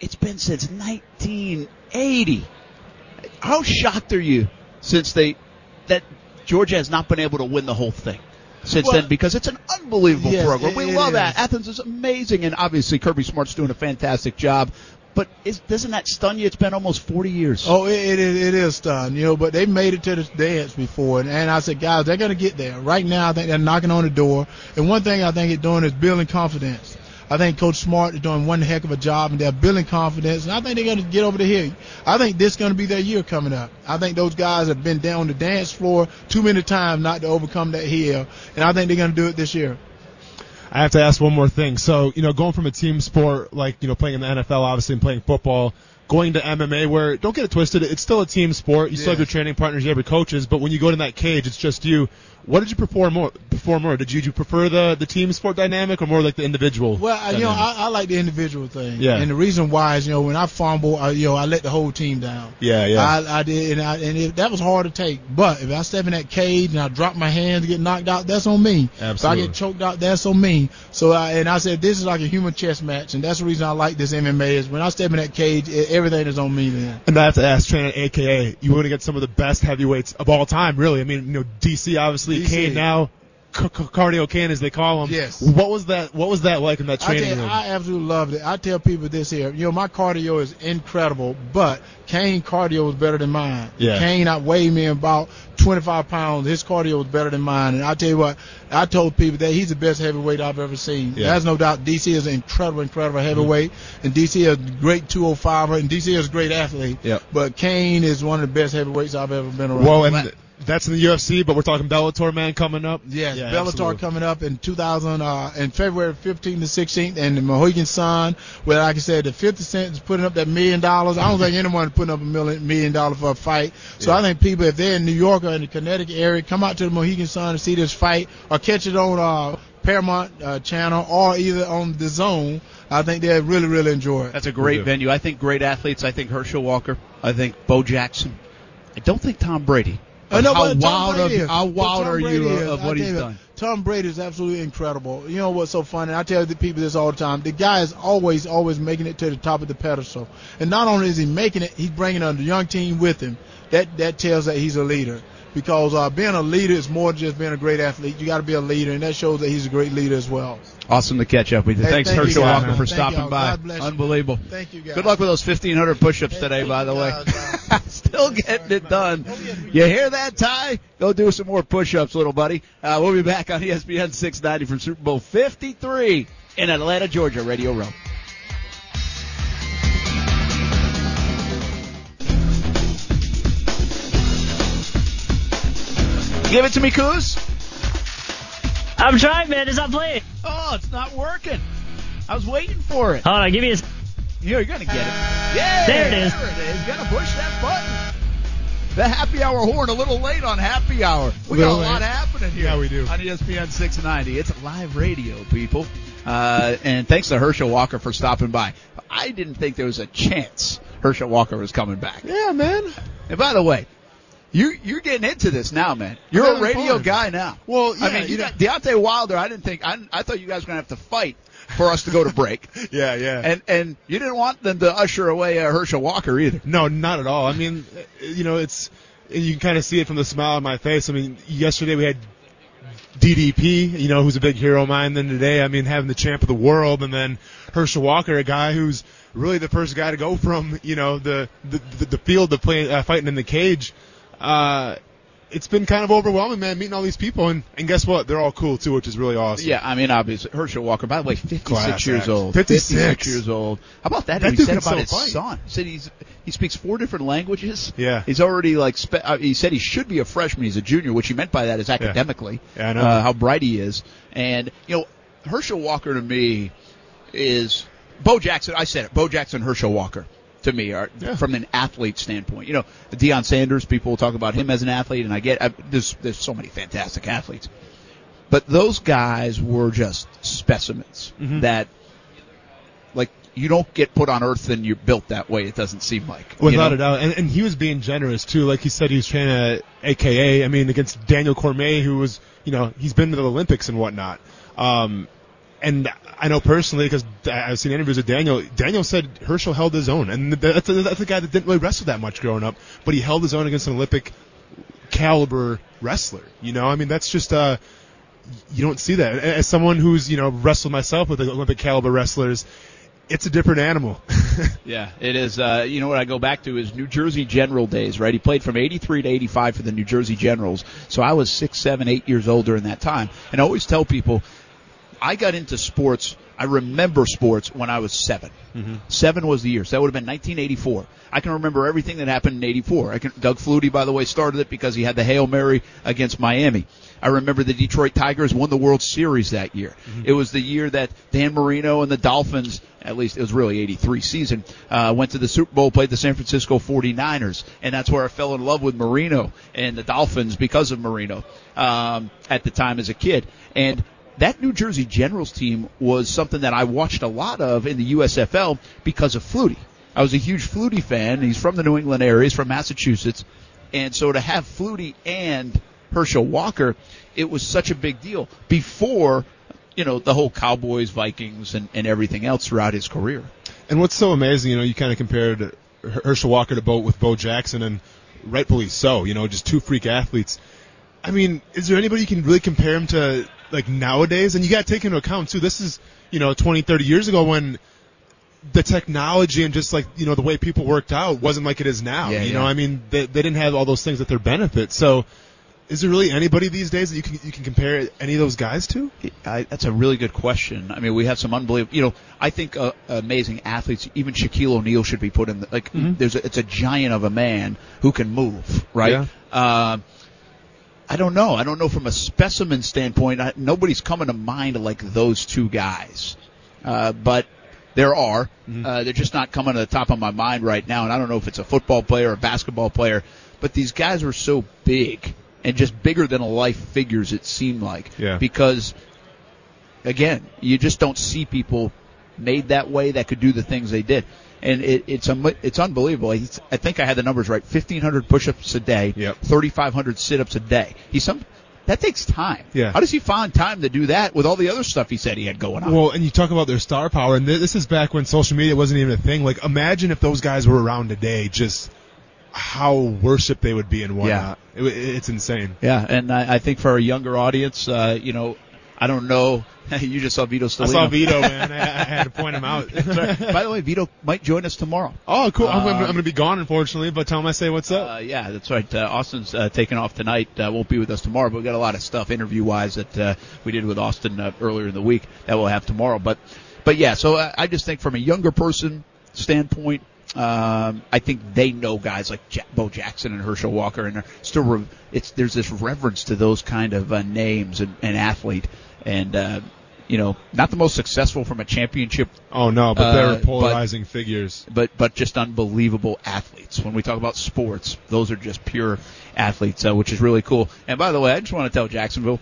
It's been since 1980. How shocked are you since they that Georgia has not been able to win the whole thing? Since Well, then, because it's an unbelievable yes, program. it- we it love is. that. Athens is amazing, and obviously Kirby Smart's doing a fantastic job. But is, doesn't that stun you? It's been almost 40 years. Oh, it, it, is- it is done, you know, but they made it to the dance before. And, and I said, guys, they're going to get there. Right now, I think they're knocking on the door. And one thing I think it's doing is building confidence. I think Coach Smart is doing one heck of a job, and they're building confidence. And I think they're going to get over the hill. I think this is going to be their year coming up. I think those guys have been down the dance floor too many times not to overcome that hill. And I think they're going to do it this year. I have to ask one more thing. So, you know, going from a team sport like, you know, playing in the NFL, obviously, and playing football, going to MMA where, don't get it twisted, it's still a team sport. You still have your training partners, you have your coaches, but when you go in that cage, it's just you. What did you prefer more? Prefer more? Did you, did you prefer the, the team sport dynamic or more like the individual? Well, I, you know. I, I like the individual thing. Yeah. And the reason why is, you know, when I fumble, I, you know, I let the whole team down. Yeah, yeah. I, I did, and, I, and it, that was hard to take. But if I step in that cage and I drop my hands and get knocked out, that's on me. Absolutely. If I get choked out, that's on me. So, I, and I said, this is like a human chess match, and that's the reason I like this MMA is when I step in that cage, e- everything is on me then. And I have to ask, training AKA, you want to get some of the best heavyweights of all time, really. I mean, you know, DC obviously, DC. Cain now, C- Cardio Cain as they call him. Yes. What was that? What was that like in that I, training tell room? I absolutely loved it. I tell people this here, you know, my cardio is incredible, but Cain cardio was better than mine. Yeah. Cain outweighed me about 25 pounds. His cardio was better than mine. And I tell you what, I told people that he's the best heavyweight I've ever seen. Yeah. There's no doubt DC is an incredible, incredible mm-hmm. heavyweight, and DC is a great 205er, and DC is a great athlete. Yep. But Cain is one of the best heavyweights I've ever been around. Well, and that's in the UFC, but we're talking Bellator, man, coming up. Yes, Yeah, Bellator absolutely. coming up in 2000, uh, in February 15th to 16th, and the Mohegan Sun, where, like I said, the 50 Cent is putting up that million dollars. I don't think anyone is putting up a million million dollar for a fight. So I think people, if they're in New York or in the Connecticut area, come out to the Mohegan Sun to see this fight, or catch it on uh, Paramount uh, channel or either on the Zone. I think they'll really, really enjoy it. That's a great venue. I think great athletes. I think Herschel Walker. I think Bo Jackson. I don't think Tom Brady. I know, how wild, of, is. how wild are you is. of what he's you, done? Tom Brady is absolutely incredible. You know what's so funny? I tell the people this all the time. The guy is always, always making it to the top of the pedestal. And not only is he making it, he's bringing a young team with him. That that tells that he's a leader. Because uh, being a leader is more than just being a great athlete. You got to be a leader, and that shows that he's a great leader as well. Awesome to catch up with you. Hey, Thanks, thank Herschel Walker, for Thank stopping by. God bless you. Unbelievable. Thank you, guys. Good luck with those 1,500 push-ups today, by the way. Still getting it done. You hear that, Ty? Go do some more push-ups, little buddy. Uh, we'll be back on ESPN 690 from Super Bowl 53 in Atlanta, Georgia, Radio Row. Give it to me, Kuz. I'm trying, man. It's not playing. Oh, it's not working. I was waiting for it. Hold on, give me a. s- You're gonna get it. Yeah, There it is. There it is. Gotta push that button. The happy hour horn a little late on happy hour. We got a Little lot happening here. Yeah, we do. On ESPN 690. It's live radio, people. Uh, and thanks to Herschel Walker for stopping by. I didn't think there was a chance Herschel Walker was coming back. Yeah, man. And by the way, you you're getting into this now, man. You're a radio fun. guy now. Well, I mean, you you know- Deontay Wilder. I didn't think I, I thought you guys were gonna have to fight for us to go to break. Yeah, yeah. And and you didn't want them to usher away uh, Herschel Walker either. No, not at all. I mean, uh, you know, it's you can kind of see it from the smile on my face. I mean, yesterday we had DDP, you know, who's a big hero of mine. Then today, I mean, having the champ of the world, and then Herschel Walker, a guy who's really the first guy to go from you know the the, the, the field to play uh, fighting in the cage. Uh, it's been kind of overwhelming, man, meeting all these people, and, and guess what? They're all cool too, which is really awesome. Yeah, I mean, obviously Herschel Walker. By the way, 56 Class years act. old. 56. years old. How about that? That he said about his fight. son. He said he's he speaks four different languages. Yeah. He's already like spe- uh, he said he should be a freshman. He's a junior. What he meant by that is academically. Yeah, I know. Uh, how bright he is. And you know, Herschel Walker to me is Bo Jackson. I said it. Bo Jackson, Herschel Walker. To me, are Yeah. from an athlete standpoint, you know, Deion Sanders. People talk about him as an athlete, and I get I, there's there's so many fantastic athletes. But those guys were just specimens Mhm. that like you don't get put on earth and you're built that way. It doesn't seem like you Without know? a doubt, and, and he was being generous too. Like he said, he was training at AKA. I mean, against Daniel Cormier, who was, you know, he's been to the Olympics and whatnot. Um, and I know personally because I've seen interviews with Daniel. Daniel said Herschel held his own, and that's a, that's a guy that didn't really wrestle that much growing up, but he held his own against an Olympic caliber wrestler. You know, I mean, that's just uh, you don't see that. As someone who's you know wrestled myself with Olympic caliber wrestlers, it's a different animal. Yeah, it is. Uh, you know what I go back to is New Jersey General days, right? He played from 83 to 85 for the New Jersey Generals. So I was six, seven, eight years old during that time. And I always tell people, I got into sports. I remember sports when I was 7 Seven was the year. So that would have been 1984. I can remember everything that happened in 84. I can, Doug Flutie, by the way, started it because he had the Hail Mary against Miami. I remember the Detroit Tigers won the World Series that year. It was the year that Dan Marino and the Dolphins, at least it was really 83 season, uh, went to the Super Bowl, played the San Francisco 49ers. And that's where I fell in love with Marino and the Dolphins because of Marino, um, at the time as a kid. And that New Jersey Generals team was something that I watched a lot of in the USFL because of Flutie. I was a huge Flutie fan. He's from the New England area. He's from Massachusetts. And so to have Flutie and Herschel Walker, it was such a big deal before, you know, the whole Cowboys, Vikings, and, and everything else throughout his career. And what's so amazing, you know, you kind of compared Herschel Walker to Bo with Bo Jackson, and rightfully so. You know, just two freak athletes. I mean, is there anybody you can really compare him to like nowadays? And you got to take into account too. This is you know 20, 30 years ago when the technology and just like you know the way people worked out wasn't like it is now. Yeah, you know. I mean, they, they didn't have all those things at their benefit. So, is there really anybody these days that you can you can compare any of those guys to? I, that's a really good question. I mean, we have some unbelievable. You know, I think uh, amazing athletes. Even Shaquille O'Neal should be put in. The, like, there's a, it's a giant of a man who can move, right? Um, I don't know. I don't know from a specimen standpoint. I, nobody's coming to mind like those two guys, uh, but there are. Uh, they're just not coming to the top of my mind right now. And I don't know if it's a football player or a basketball player, but these guys are so big and just bigger than a life figures. It seemed like Yeah. because again, you just don't see people made that way that could do the things they did. And it, it's um, it's unbelievable. He's, I think I had the numbers right. 1,500 push-ups a day, 3,500 sit-ups a day. He's some that takes time. Yeah. How does he find time to do that with all the other stuff he said he had going on? Well, and you talk about their star power, and this is back when social media wasn't even a thing. Like, imagine if those guys were around today, just how worshipped they would be and whatnot. It, it's insane. Yeah, and I, I think for a younger audience, uh, you know, I don't know. you just saw Vito I Stellino. saw Vito, man. I, I had to point him out. By the way, Vito might join us tomorrow. Oh, cool. I'm, Um, I'm going to be gone, unfortunately, but tell him I say what's up. Uh, yeah, that's right. Uh, Austen's uh, taking off tonight. Uh, won't be with us tomorrow, but we got a lot of stuff interview wise that uh, we did with Austen uh, earlier in the week that we'll have tomorrow. But, but yeah, so I, I just think from a younger person standpoint, um, I think they know guys like ja- Bo Jackson and Herschel Walker, and still re- it's there's this reverence to those kind of uh, names and, and athlete, and uh, you know, not the most successful from a championship oh, no, but uh, they're but- polarizing figures. but but just unbelievable athletes. When we talk about sports, those are just pure athletes, uh, which is really cool. And by the way, I just want to tell Jacksonville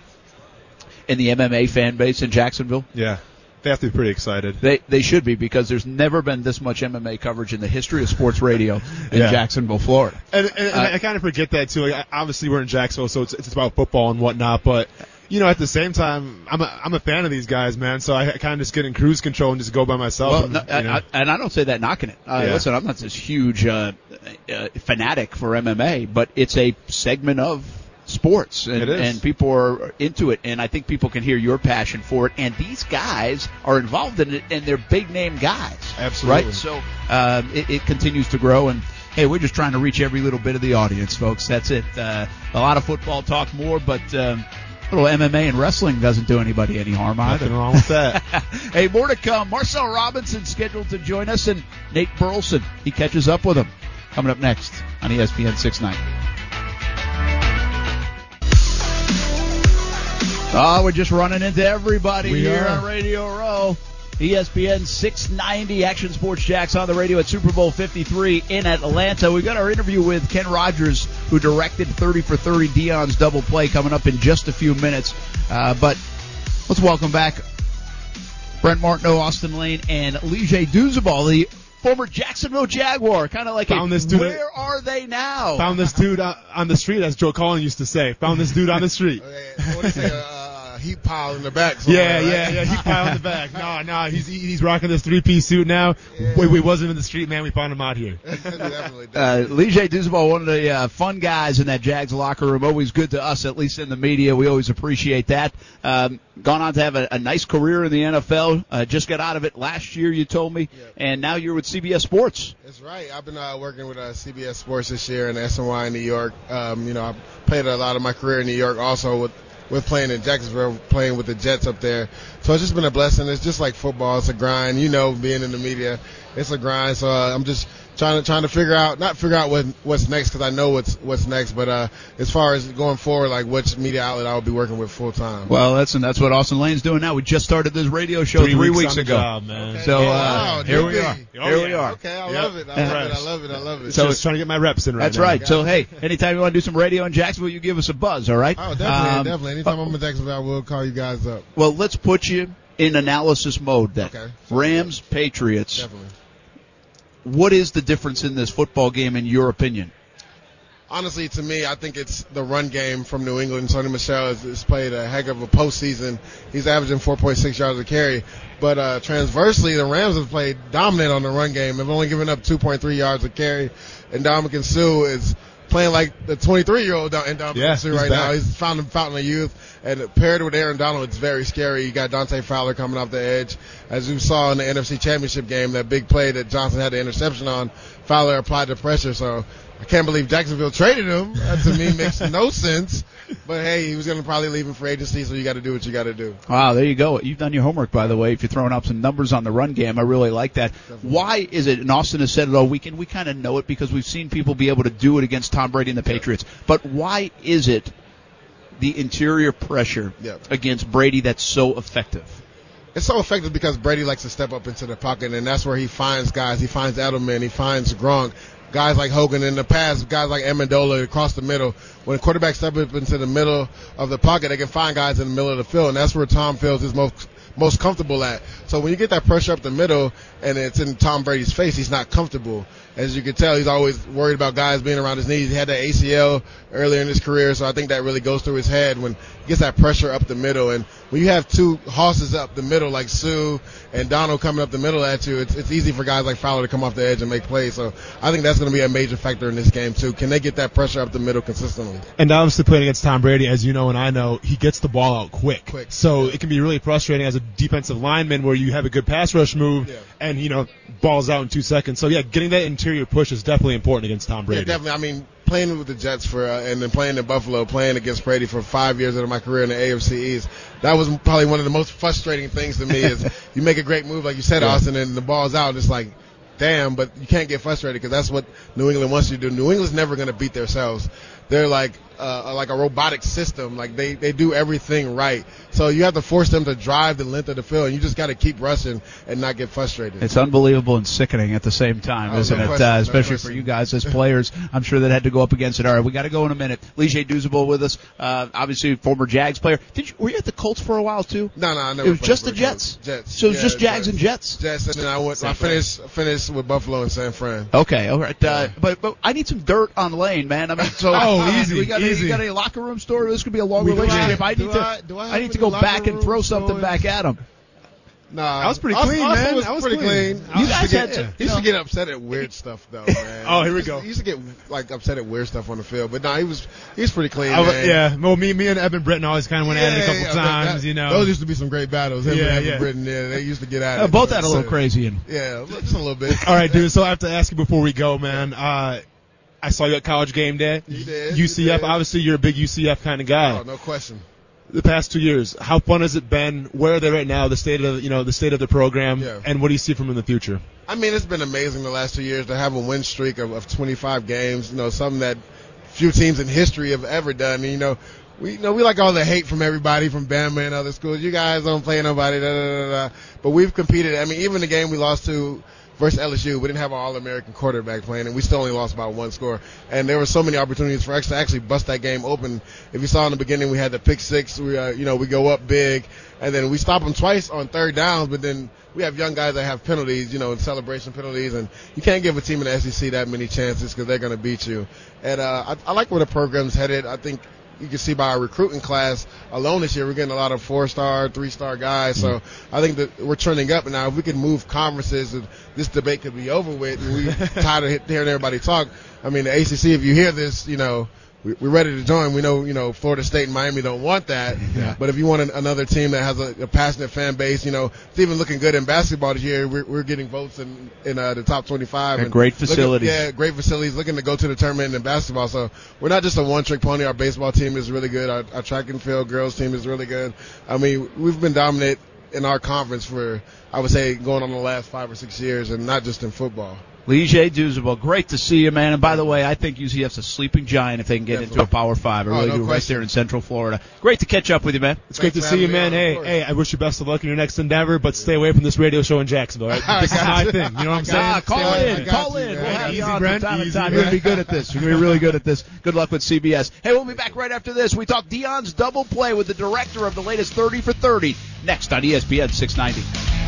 and the MMA fan base in Jacksonville, Yeah. They have to be pretty excited. they they should be because there's never been this much MMA coverage in the history of sports radio in Yeah. Jacksonville, Florida. And, and, and Uh, I kind of forget that too. Like, obviously, we're in Jacksonville, so it's, it's about football and whatnot. But you know, at the same time, I'm a, I'm a fan of these guys, man. So I kind of just get in cruise control and just go by myself. Well, and, no, you know. I, and I don't say that knocking it. Uh, Yeah. Listen, I'm not this huge uh, uh, fanatic for MMA, but it's a segment of sports, and, It is. and people are into it. And I think people can hear your passion for it. And these guys are involved in it, and they're big name guys. Absolutely. Right. So um, it, it continues to grow, and hey, we're just trying to reach every little bit of the audience, folks. That's it. Uh, a lot of football talk more, but. Um, a little MMA and wrestling doesn't do anybody any harm either. Nothing wrong with that. hey, more to come. Marcel Robinson scheduled to join us, and Nate Burleson. He catches up with him. Coming up next on ESPN 690. Oh, ah, we're just running into everybody We here are. on Radio Row. ESPN 690 Action Sports Jax on the radio at Super Bowl 53 in Atlanta. We've got our interview with Ken Rodgers, who directed 30 for 30 Deion's double play coming up in just a few minutes. Uh, but let's welcome back Brent Martineau, Austen Lane, and Lige Duzabal, the former Jacksonville Jaguar. Kind of like Found a, this dude- where are they now? Found this dude on on the street, as Joe Collin used to say. Found this dude on the street. What do you say? Uh, a heat pile in the back. Yeah, somewhere, yeah, yeah. He piled in the back. No, no, he's he's rocking this three piece suit now. Wait, we wasn't in the street, man. We found him out here. definitely. Uh, Lige Duzabal, one of the uh, fun guys in that Jags locker room. Always good to us, at least in the media. We always appreciate that. Um, gone on to have a, a nice career in the NFL. Uh, just got out of it last year, you told me, and now you're with CBS Sports. That's right. I've been uh, working with uh, CBS Sports this year in SNY in New York. Um, you know, I played a lot of my career in New York, also with with playing in Jacksonville, playing with the Jets up there. So it's just been a blessing. It's just like football. It's a grind. You know, being in the media, it's a grind. So uh, I'm just trying to trying to figure out, not figure out what what's next because I know what's what's next. But uh, as far as going forward, like which media outlet I will be working with full time. Well, that's and that's what Austen Lane's doing now. We just started this radio show Three three, weeks weeks, ago. job, man. So Oh, uh, wow, here we are. Oh, here we are. Okay, I Yep. love it. I love it. I love it. I love it. So just trying to get my reps in right That's now. right. So hey, anytime you want to do some radio in Jacksonville, you give us a buzz. All right. Oh, definitely, Um, definitely. Anytime I'm in Jacksonville, I will call you guys up. Well, let's put you in analysis mode then. Okay. Rams, Patriots. Definitely. What is the difference in this football game, in your opinion? honestly, to me, I think it's the run game from New England. Sony Michel has, has played a heck of a postseason. He's averaging 4.6 yards a carry. But uh, transversely, the Rams have played dominant on the run game. They've only given up 2.3 yards a carry. And Ndamukong Suh is playing like the 23 year old in Ndamukong Yeah, Suh right now. He's found fountain of youth. And paired with Aaron Donald, it's very scary. You got Dante Fowler coming off the edge. As you saw in the NFC Championship game, that big play that Johnson had the interception on, Fowler applied the pressure. So I can't believe Jacksonville traded him. That to me makes no sense. But hey, he was going to probably leave him for agency, so you got to do what you got to do. Wow, there you go. You've done your homework, by the way. If you're throwing up some numbers on the run game, I really like that. Why is it? And Austen has said it all weekend. We kind of know it because we've seen people be able to do it against Tom Brady and the Patriots. But why is it the interior pressure Yeah. against Brady that's so effective? It's so effective because Brady likes to step up into the pocket, and that's where he finds guys. He finds Edelman, he finds Gronk, guys like Hogan in the past, guys like Amendola across the middle. When quarterbacks step up into the middle of the pocket, they can find guys in the middle of the field, and that's where Tom feels his most most comfortable at. So when you get that pressure up the middle and it's in Tom Brady's face, he's not comfortable. As you can tell, he's always worried about guys being around his knees. He had that ACL earlier in his career, so I think that really goes through his head when he gets that pressure up the middle. And when you have two hosses up the middle, like Suh and Donald coming up the middle at you, it's, it's easy for guys like Fowler to come off the edge and make plays. So I think that's going to be a major factor in this game too. Can they get that pressure up the middle consistently? And obviously playing against Tom Brady, as you know and I know, he gets the ball out quick. Quick. So it can be really frustrating as a defensive lineman where you have a good pass rush move Yeah. and, you know, balls out in two seconds. So yeah, getting that interior push is definitely important against Tom Brady. Yeah, definitely. I mean, playing with the Jets for uh, and then playing in Buffalo, playing against Brady for five years of my career in the AFC East, that was probably one of the most frustrating things to me. Is you make a great move, like you said, Yeah. Austen, and the ball's out, and it's like, damn, but you can't get frustrated because that's what New England wants you to do. New England's never going to beat themselves. They're like uh, like a robotic system. Like they, they do everything right. So you have to force them to drive the length of the field, and you just got to keep rushing and not get frustrated. It's unbelievable and sickening at the same time, Oh, isn't no it? question, uh, no especially for you guys as players. I'm sure that had to go up against it. All right, we got to go in a minute. Lige Duzable with us, uh, obviously former Jags player. Did you were you at the Colts for a while too? No, no, I never. It was just the Jets. Jets. So it was Yeah, just Jags and Jets. Jets, and then I went. I finished finished with Buffalo and San Fran. Okay, all right. Uh, but but I need some dirt on Lane, man. I mean, so Oh, easy, We got easy. you got any locker room story? This could be a long We do relationship. I- I, need to. I- do I need to go back and throw room something stories? back at him. Nah, That was pretty Austen- clean, Austen man. Was That was pretty clean. clean. You Used to guys get, had to- he used to get upset at weird stuff though, man. Oh, here we He used to- go. He used to get like upset at weird stuff on the field, but no, he was he was pretty clean. I was- man. yeah, well, me, me and Eben Britton always kind of went at it a couple yeah, times, that- you know. Those used to be some great battles. Him Yeah, and Eben yeah. Britton, yeah, they used to get at Uh, it. both had a little So, crazy in. Yeah, just a little bit. All right, dude. So I have to ask you before we go, man. Uh, I saw you at college game day. You did, you UCF. did. Obviously, you're a big UCF kind of guy. Oh, no question. The past two years, how fun has it been? Where are they right now? The state of you know the state of the program, Yeah. and what do you see from them in the future? I mean, it's been amazing the last two years to have a win streak of, of 25 games. You know, something that few teams in history have ever done. And, you know, we you know we like all the hate from everybody from Bama and other schools. You guys don't play nobody, da da da da. But we've competed. I mean, even the game we lost to versus LSU. We didn't have our All-American quarterback playing, and we still only lost by one score. And there were so many opportunities for us to actually bust that game open. If you saw in the beginning, we had the pick six. We, uh, you know, we go up big, and then we stop them twice on third downs, but then we have young guys that have penalties, you know, celebration penalties, and you can't give a team in the SEC that many chances because they're going to beat you. And uh, I, I like where the program's headed. I think you can see by our recruiting class alone this year, we're getting a lot of four star, three star guys. So I think that we're trending up. And now if we can move conferences, and this debate could be over with. And we tired of hearing everybody talk. I mean, the ACC, if you hear this, you know, we- we're ready to join. We know, you know, Florida State and Miami don't want that. Yeah. But if you want an, another team that has a, a passionate fan base, you know, it's even looking good in basketball this year. We're, we're getting votes in in uh, the top 25. And great looking- facilities. yeah, great facilities. Looking to go to the tournament in basketball. So we're not just a one-trick pony. Our baseball team is really good. Our, our track and field girls team is really good. I mean, we've been dominant in our conference for, I would say, going on the last five or six years, and not just in football. Lige Duzable, great to see you, man. And by the way, I think UCF's a sleeping giant if they can get into a Power Five. I Oh, really no do, right question. there in Central Florida. Great to catch up with you, man. It's great to see you, man. Hey, hey, I wish you best of luck in your next endeavor, but stay away from this radio show in Jacksonville. Right? This is my thing. You know what I'm saying? Ah, call Stay in, from it. call in. We'll have you Easy, on from Brent. time to Easy, time. You're gonna be good at this. You're gonna be really good at this. Good luck with CBS. Hey, we'll be back right after this. We talk Deion's double play with the director of the latest 30 for 30 next on ESPN 690.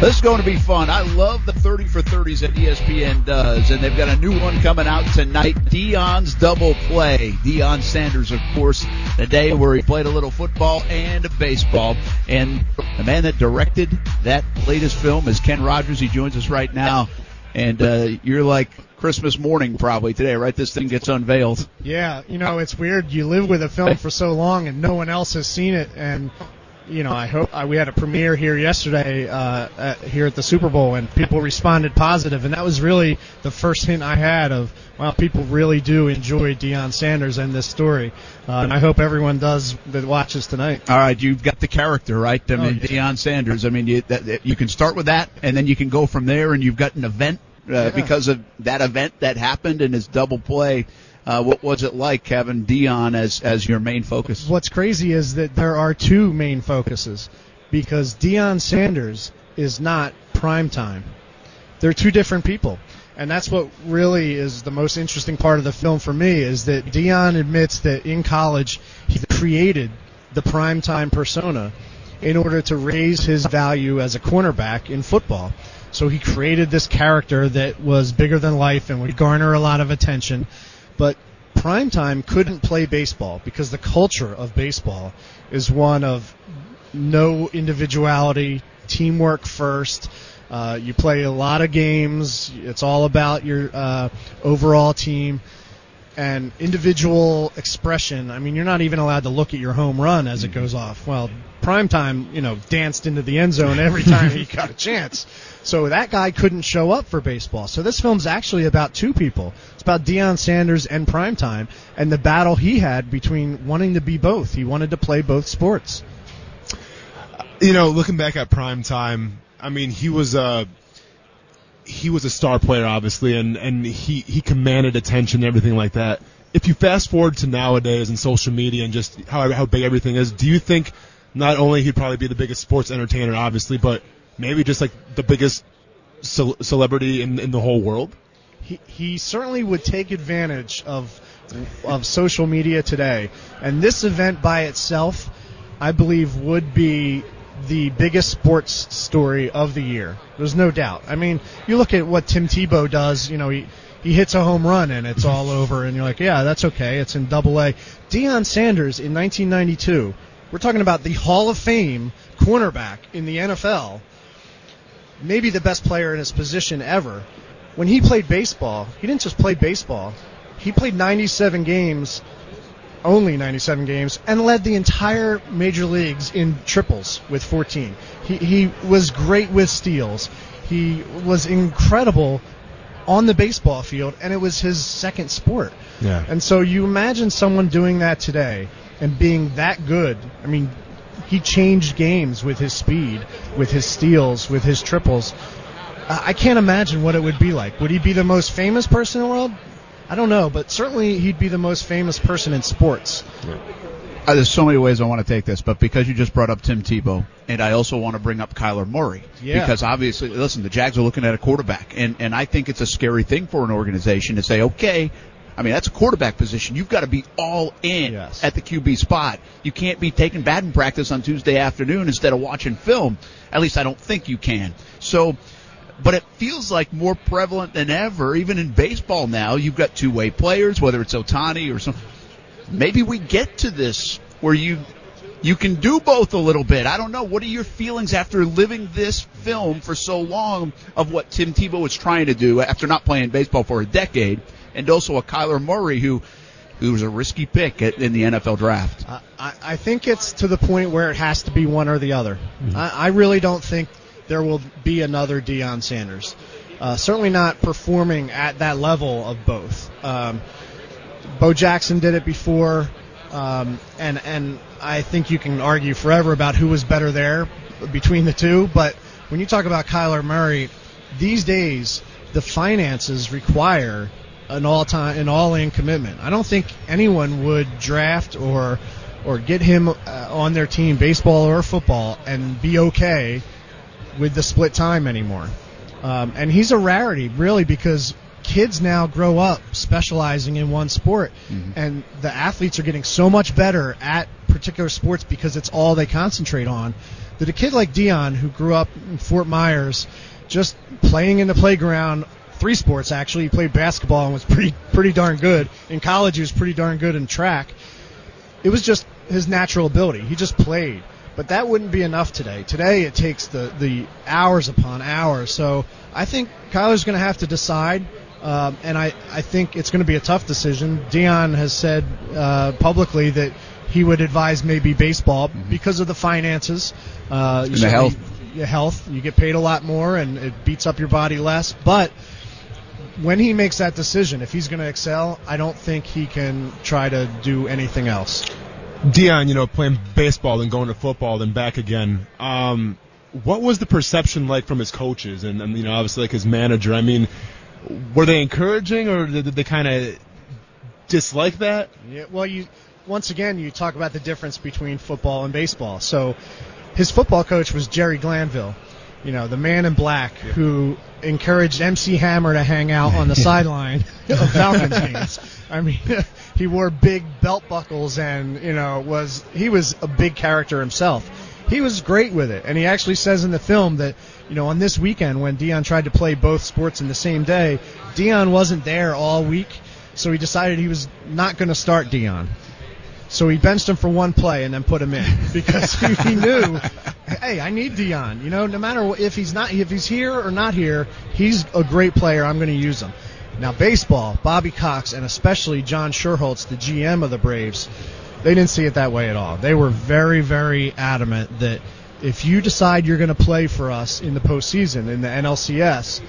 This is going to be fun. I love the 30 for 30s that ESPN does, and they've got a new one coming out tonight. Deion's double play. Deion Sanders, of course, the day where he played a little football and baseball. And the man that directed that latest film is Ken Rodgers. He joins us right now. And uh, you're like Christmas morning probably today, right? This thing gets unveiled. Yeah, you know, it's weird. You live with a film for so long and no one else has seen it. And, you know, I hope uh, we had a premiere here yesterday uh, at, here at the Super Bowl and people responded. And that was really the first hint I had of, wow, people really do enjoy Deion Sanders and this story. Uh, and I hope everyone does that watches tonight. All right, you've got the character, right? I mean, Oh, yeah. Deion Sanders. I mean, you, that, that- you can start with that, and then you can go from there, and you've got an event uh, because of that event that happened and his double play. Uh, what was it like having Deion as as your main focus? What's crazy is that there are two main focuses because Deion Sanders is not prime time. They're two different people. And that's what really is the most interesting part of the film for me is that Deion admits that in college he created the prime time persona in order to raise his value as a cornerback in football. So he created this character that was bigger than life and would garner a lot of attention. But primetime couldn't play baseball because the culture of baseball is one of no individuality, teamwork first. Uh, you play a lot of games. It's all about your uh, overall team and individual expression. I mean, you're not even allowed to look at your home run as it goes off. Well, primetime, you know, danced into the end zone every time he got a chance. So that guy couldn't show up for baseball. So this film's actually about two people. It's about Deion Sanders and primetime and the battle he had between wanting to be both. He wanted to play both sports. you know, looking back at prime time, I mean, he was a he was a star player, obviously, and and he he commanded attention and everything like that. If you fast forward to nowadays and social media and just how how big everything is, do you think not only he'd probably be the biggest sports entertainer, obviously, but maybe just like the biggest ce- celebrity in in the whole world? he, he certainly would take advantage of of social media today. And this event by itself, I believe, would be the biggest sports story of the year. There's no doubt. I mean, you look at what Tim Tebow does. You know, he he hits a home run and it's all over, and you're like, yeah, that's okay. It's in Double A. Deion Sanders in 1992. We're talking about the Hall of Fame cornerback in the NFL maybe the best player in his position ever. When he played baseball, he didn't just play baseball. He played 97 games, only 97 games, and led the entire major leagues in triples with 14. He, he was great with steals. He was incredible on the baseball field, and it was his second sport. Yeah. And so you imagine someone doing that today and being that good. I mean, he changed games with his speed, with his steals, with his triples. I can't imagine what it would be like. Would he be the most famous person in the world? I don't know, but certainly he'd be the most famous person in sports. Uh, there's so many ways I want to take this, but because you just brought up Tim Tebow, and I also want to bring up Kyler Murray, Yeah. because obviously, listen, the Jags are looking at a quarterback, and and I think it's a scary thing for an organization to say, okay, I mean that's a quarterback position. You've got to be all in at the QB spot. You can't be taking batting practice on Tuesday afternoon instead of watching film. At least I don't think you can. So. But it feels like more prevalent than ever, even in baseball now. You've got two-way players, whether it's Ohtani or some. Maybe we get to this where you you can do both a little bit. I don't know. What are your feelings after living this film for so long of what Tim Tebow was trying to do after not playing baseball for a decade, and also a Kyler Murray who who was a risky pick at, in the NFL draft. I, I think it's to the point where it has to be one or the other. I, I really don't think there will be another Deion Sanders. Uh, certainly not performing at that level of both. Um, Bo Jackson did it before, um, and and I think you can argue forever about who was better there between the two. But when you talk about Kyler Murray, these days the finances require an all time an all in commitment. I don't think anyone would draft or or get him uh, on their team, baseball or football, and be okay with the split time anymore. Um, and he's a rarity, really, because kids now grow up specializing in one sport, and the athletes are getting so much better at particular sports because it's all they concentrate on. That a kid like Deion, who grew up in Fort Myers, just playing in the playground, three sports actually, he played basketball and was pretty pretty darn good. In college, he was pretty darn good in track. It was just his natural ability. He just played. But that wouldn't be enough today. Today it takes the, the hours upon hours. So I think Kyler's going to have to decide, um, and I, I think it's going to be a tough decision. Deion has said uh, publicly that he would advise maybe baseball because of the finances. Uh, And the health. yeah, health. You get paid a lot more, and it beats up your body less. But when he makes that decision, if he's going to excel, I don't think he can try to do anything else. Deion, you know, playing baseball and going to football and back again. Um, what was the perception like from his coaches and, and you know, obviously like his manager? I mean, were they encouraging or did they kind of dislike that? Yeah, well, you once again you talk about the difference between football and baseball. So his football coach was Jerry Glanville, you know, the man in black who encouraged MC Hammer to hang out on the sideline of Falcons games. I mean, he wore big belt buckles and you know was he was a big character himself. He was great with it, and he actually says in the film that you know on this weekend when Deion tried to play both sports in the same day, Deion wasn't there all week, so he decided he was not going to start Deion. So he benched him for one play and then put him in because he, knew, hey, I need Deion. You know, no matter if he's not if he's here or not here, he's a great player. I'm going to use him. Now baseball, Bobby Cox and especially John Schuerholz, the GM of the Braves, they didn't see it that way at all. They were very, very adamant that if you decide you're going to play for us in the postseason in the NLCS,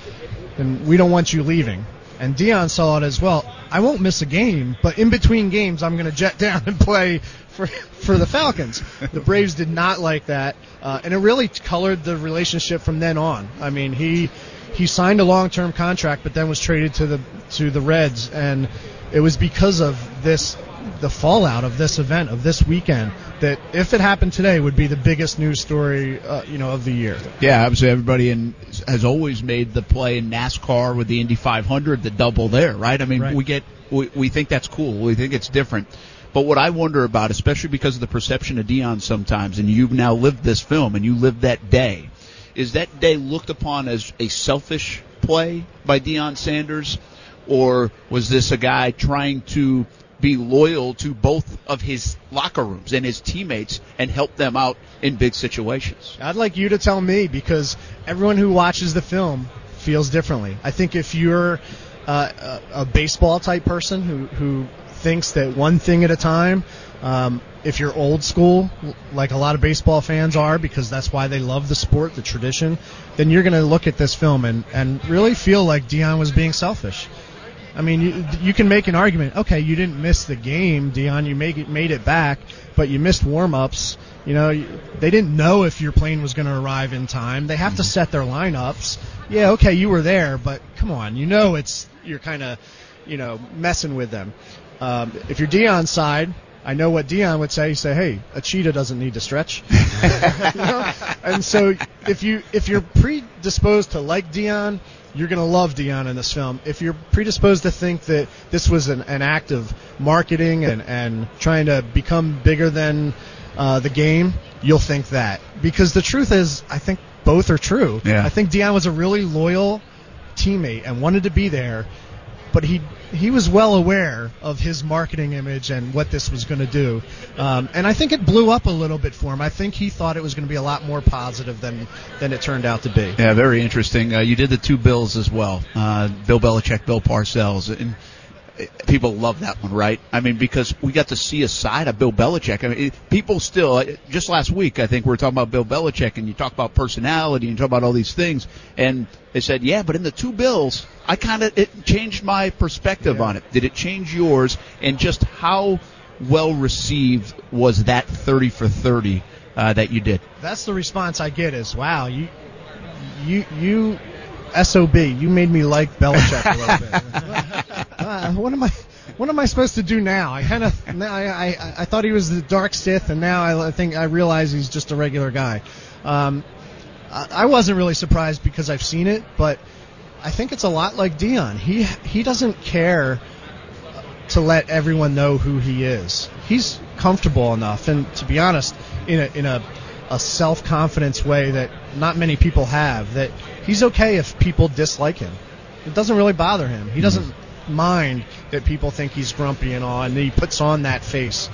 then we don't want you leaving. And Deion saw it as well. I won't miss a game, but in between games, I'm going to jet down and play for for the Falcons. The Braves did not like that, uh, and it really colored the relationship from then on. I mean, he he signed a long-term contract, but then was traded to the to the Reds, and it was because of this the fallout of this event of this weekend that if it happened today would be the biggest news story uh, you know of the year. Yeah, obviously everybody in has always made the play in NASCAR with the Indy 500, the double there, right? I mean, we get we, we think that's cool. We think it's different. But what I wonder about, especially because of the perception of Deion sometimes, and you've now lived this film and you lived that day, is that day looked upon as a selfish play by Deion Sanders, or was this a guy trying to be loyal to both of his locker rooms and his teammates and help them out in big situations? I'd like you to tell me because everyone who watches the film feels differently. I think if you're uh, a, a baseball type person who who thinks that one thing at a time, um, if you're old school, like a lot of baseball fans are, because that's why they love the sport, the tradition, then you're going to look at this film and and really feel like Deion was being selfish. I mean, you, you can make an argument. Okay, you didn't miss the game, Deion. You make it, made it back, but you missed warm-ups. You know, they didn't know if your plane was going to arrive in time. They have to set their lineups. Yeah, okay, you were there, but come on, you know it's you're kind of, you know, messing with them. Um, if you're Deion's side, I know what Deion would say. He'd say, "Hey, a cheetah doesn't need to stretch." You know? And so if you if you're predisposed to like Deion, you're going to love Deion in this film. If you're predisposed to think that this was an, an act of marketing and, and trying to become bigger than uh, the game, you'll think that. Because the truth is, I think both are true. Yeah. I think Deion was a really loyal teammate and wanted to be there, but he he was well aware of his marketing image and what this was going to do. Um, and I think it blew up a little bit for him. I think he thought it was going to be a lot more positive than than it turned out to be. Yeah, very interesting. Uh, you did the two Bills as well. Uh, Bill Belichick, Bill Parcells, and people love that one, right? I mean, because we got to see a side of Bill Belichick. I mean, people still, uh, just last week, I think we were talking about Bill Belichick, and you talk about personality, and you talk about all these things, and they said, yeah, but in the two Bills, I kind of it changed my perspective on it. Did it change yours? And just how well received was that thirty for thirty uh, that you did? That's the response I get is, wow, you you you sob, you made me like Belichick a little bit. uh, what am I? What am I supposed to do now? I kind of, I, I, I thought he was the dark Sith, and now I, I think I realize he's just a regular guy. Um, I, I wasn't really surprised because I've seen it, but I think it's a lot like Deion. He he doesn't care to let everyone know who he is. He's comfortable enough, and to be honest, in a in a a self confidence way that not many people have. That he's okay if people dislike him. It doesn't really bother him. He doesn't mind that people think he's grumpy and all, and he puts on that face.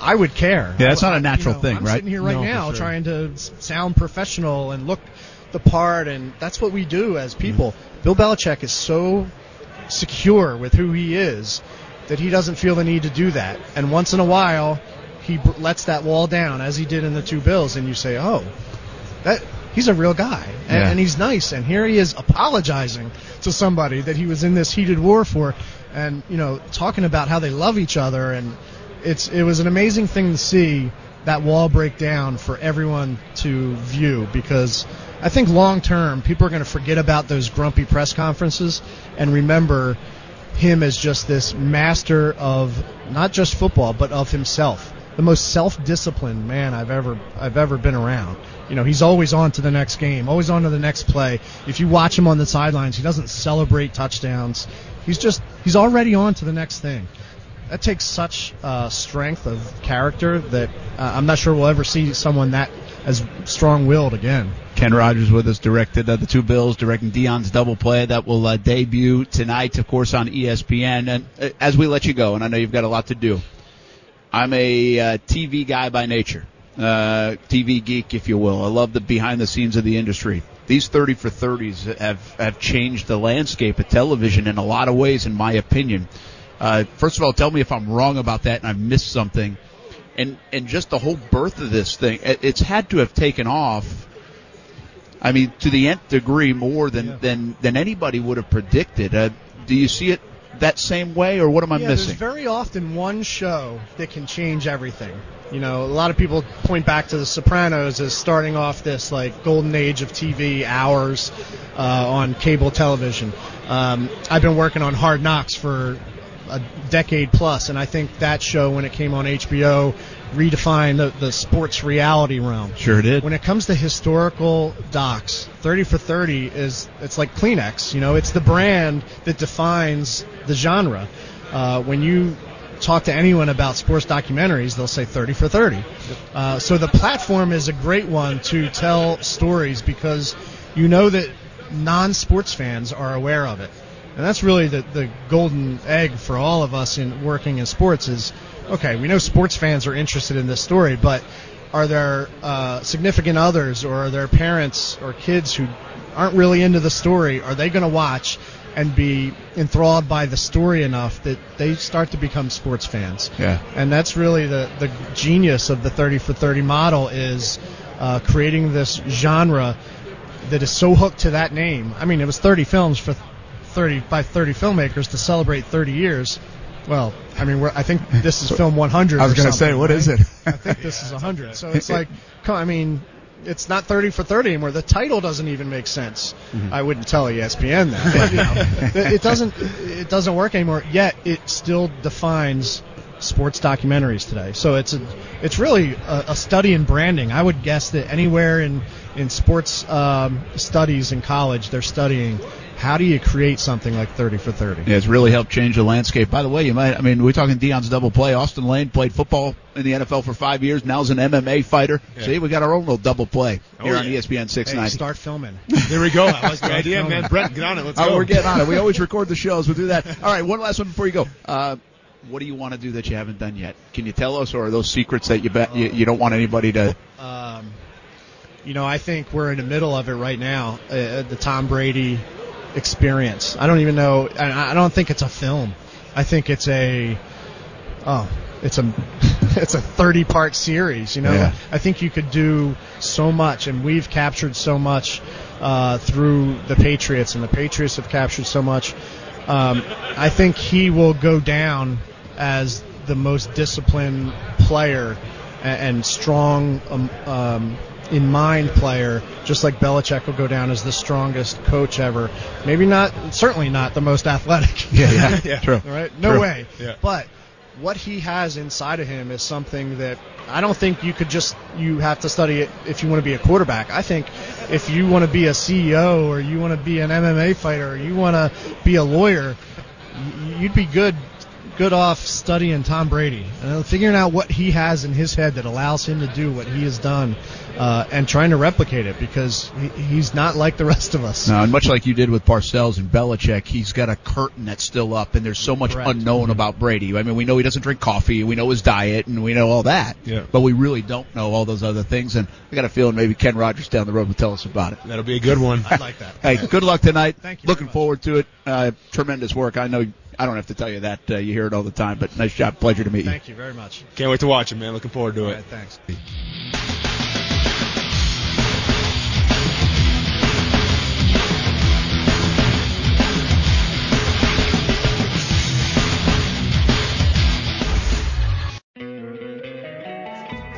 I would care. Yeah, that's not a natural you know, thing, I'm right? sitting here right No, now sure. trying to sound professional and look the part, and that's what we do as people. Mm-hmm. Bill Belichick is so secure with who he is that he doesn't feel the need to do that. And once in a while, he br- lets that wall down, as he did in the two Bills, and you say, "Oh, that he's a real guy, and, Yeah. and he's nice." And here he is apologizing to somebody that he was in this heated war for, and you know, talking about how they love each other, and it's it was an amazing thing to see that wall break down for everyone to view because I think long term people are going to forget about those grumpy press conferences and remember him as just this master of not just football but of himself the most self-disciplined man I've ever I've ever been around you know he's always on to the next game always on to the next play if you watch him on the sidelines he doesn't celebrate touchdowns he's just he's already on to the next thing that takes such uh, strength of character that uh, I'm not sure we'll ever see someone that as strong-willed again. Ken Rodgers with us directed uh, the two Bills, directing Deion's double play that will uh, debut tonight, of course, on ESPN. And uh, as we let you go, and I know you've got a lot to do, I'm a uh, TV guy by nature, uh, TV geek, if you will. I love the behind the scenes of the industry. These 30 for 30s have have changed the landscape of television in a lot of ways, in my opinion. Uh, first of all, tell me if I'm wrong about that and I've missed something. And and just the whole birth of this thing, it- it's had to have taken off. I mean, to the nth degree, more than than than anybody would have predicted. Uh, do you see it that same way, or what am I yeah, missing? there's very often one show that can change everything. You know, a lot of people point back to The Sopranos as starting off this like golden age of TV hours uh, on cable television. Um, I've been working on Hard Knocks for a decade plus, and I think that show, when it came on HBO, redefined the, the sports reality realm. Sure did. When it comes to historical docs, 30 for 30 is it's like Kleenex. You know, it's the brand that defines the genre. Uh, when you talk to anyone about sports documentaries, they'll say 30 for 30. Uh, so the platform is a great one to tell stories because you know that non-sports fans are aware of it. And that's really the, the golden egg for all of us in working in sports is, okay, we know sports fans are interested in this story, but are there uh, significant others or are there parents or kids who aren't really into the story? Are they going to watch and be enthralled by the story enough that they start to become sports fans? Yeah. And that's really the, the genius of the 30 for 30 model is uh, creating this genre that is so hooked to that name. I mean, it was 30 films for 30 by 30 filmmakers to celebrate 30 years. Well, I mean, we're, I think this is film 100. I was going to say, what is it? I think this is 100. So it's like, come- I mean, it's not 30 for 30 anymore. The title doesn't even make sense. Mm-hmm. I wouldn't tell ESPN that, but you know, it doesn't it doesn't work anymore. Yet it still defines sports documentaries today. So it's a, it's really a, a study in branding. I would guess that anywhere in in sports um, studies in college, they're studying how do you create something like 30 for 30. Yeah, it's really helped change the landscape. By the way, you might, I mean, we're talking Deion's double play. Austen Lane played football in the NFL for five years. Now is an MMA fighter. Yeah. See, we got our own little double play Oh, here on yeah. ESPN Hey, 690. start filming. There we go. I like the idea, man. Brett, get on it. Let's Oh, go. we're getting on it. We always record the shows. We'll do that. All right, one last one before you go. Uh, what do you want to do that you haven't done yet? Can you tell us, or are those secrets that you bet you, you don't want anybody to? Um, you know, I think we're in the middle of it right now. Uh, the Tom Brady experience. I don't even know. I, I don't think it's a film. I think it's a. Oh, it's a. It's a 30 part series, you know. Yeah. I think you could do so much, and we've captured so much uh, through the Patriots, and the Patriots have captured so much. Um, I think he will go down as the most disciplined player and, and strong um, um, in mind player, just like Belichick will go down as the strongest coach ever. Maybe not, certainly not the most athletic. Yeah, yeah, Yeah. true. Right? no True. way. Yeah. But what he has inside of him is something that I don't think you could just you have to study it if you want to be a quarterback. I think if you want to be a CEO or you want to be an MMA fighter or you want to be a lawyer, you'd be good good off studying Tom Brady and figuring out what he has in his head that allows him to do what he has done uh, and trying to replicate it because he, he's not like the rest of us. No, and much like you did with Parcells and Belichick, he's got a curtain that's still up, and there's so much Correct. unknown about Brady. I mean, we know he doesn't drink coffee, we know his diet, and we know all that. Yeah. But we really don't know all those other things, and I got a feeling maybe Ken Rodgers down the road will tell us about it. That'll be a good one. I like that. Hey, good luck tonight. Thank you Looking forward to it. Uh, tremendous work. I know. I don't have to tell you that. Uh, you hear it all the time, but nice job. Pleasure to meet you. Thank you very much. Can't wait to watch it, man. Looking forward to All it. right, thanks.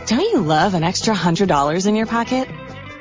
Don't you love an extra $100 in your pocket?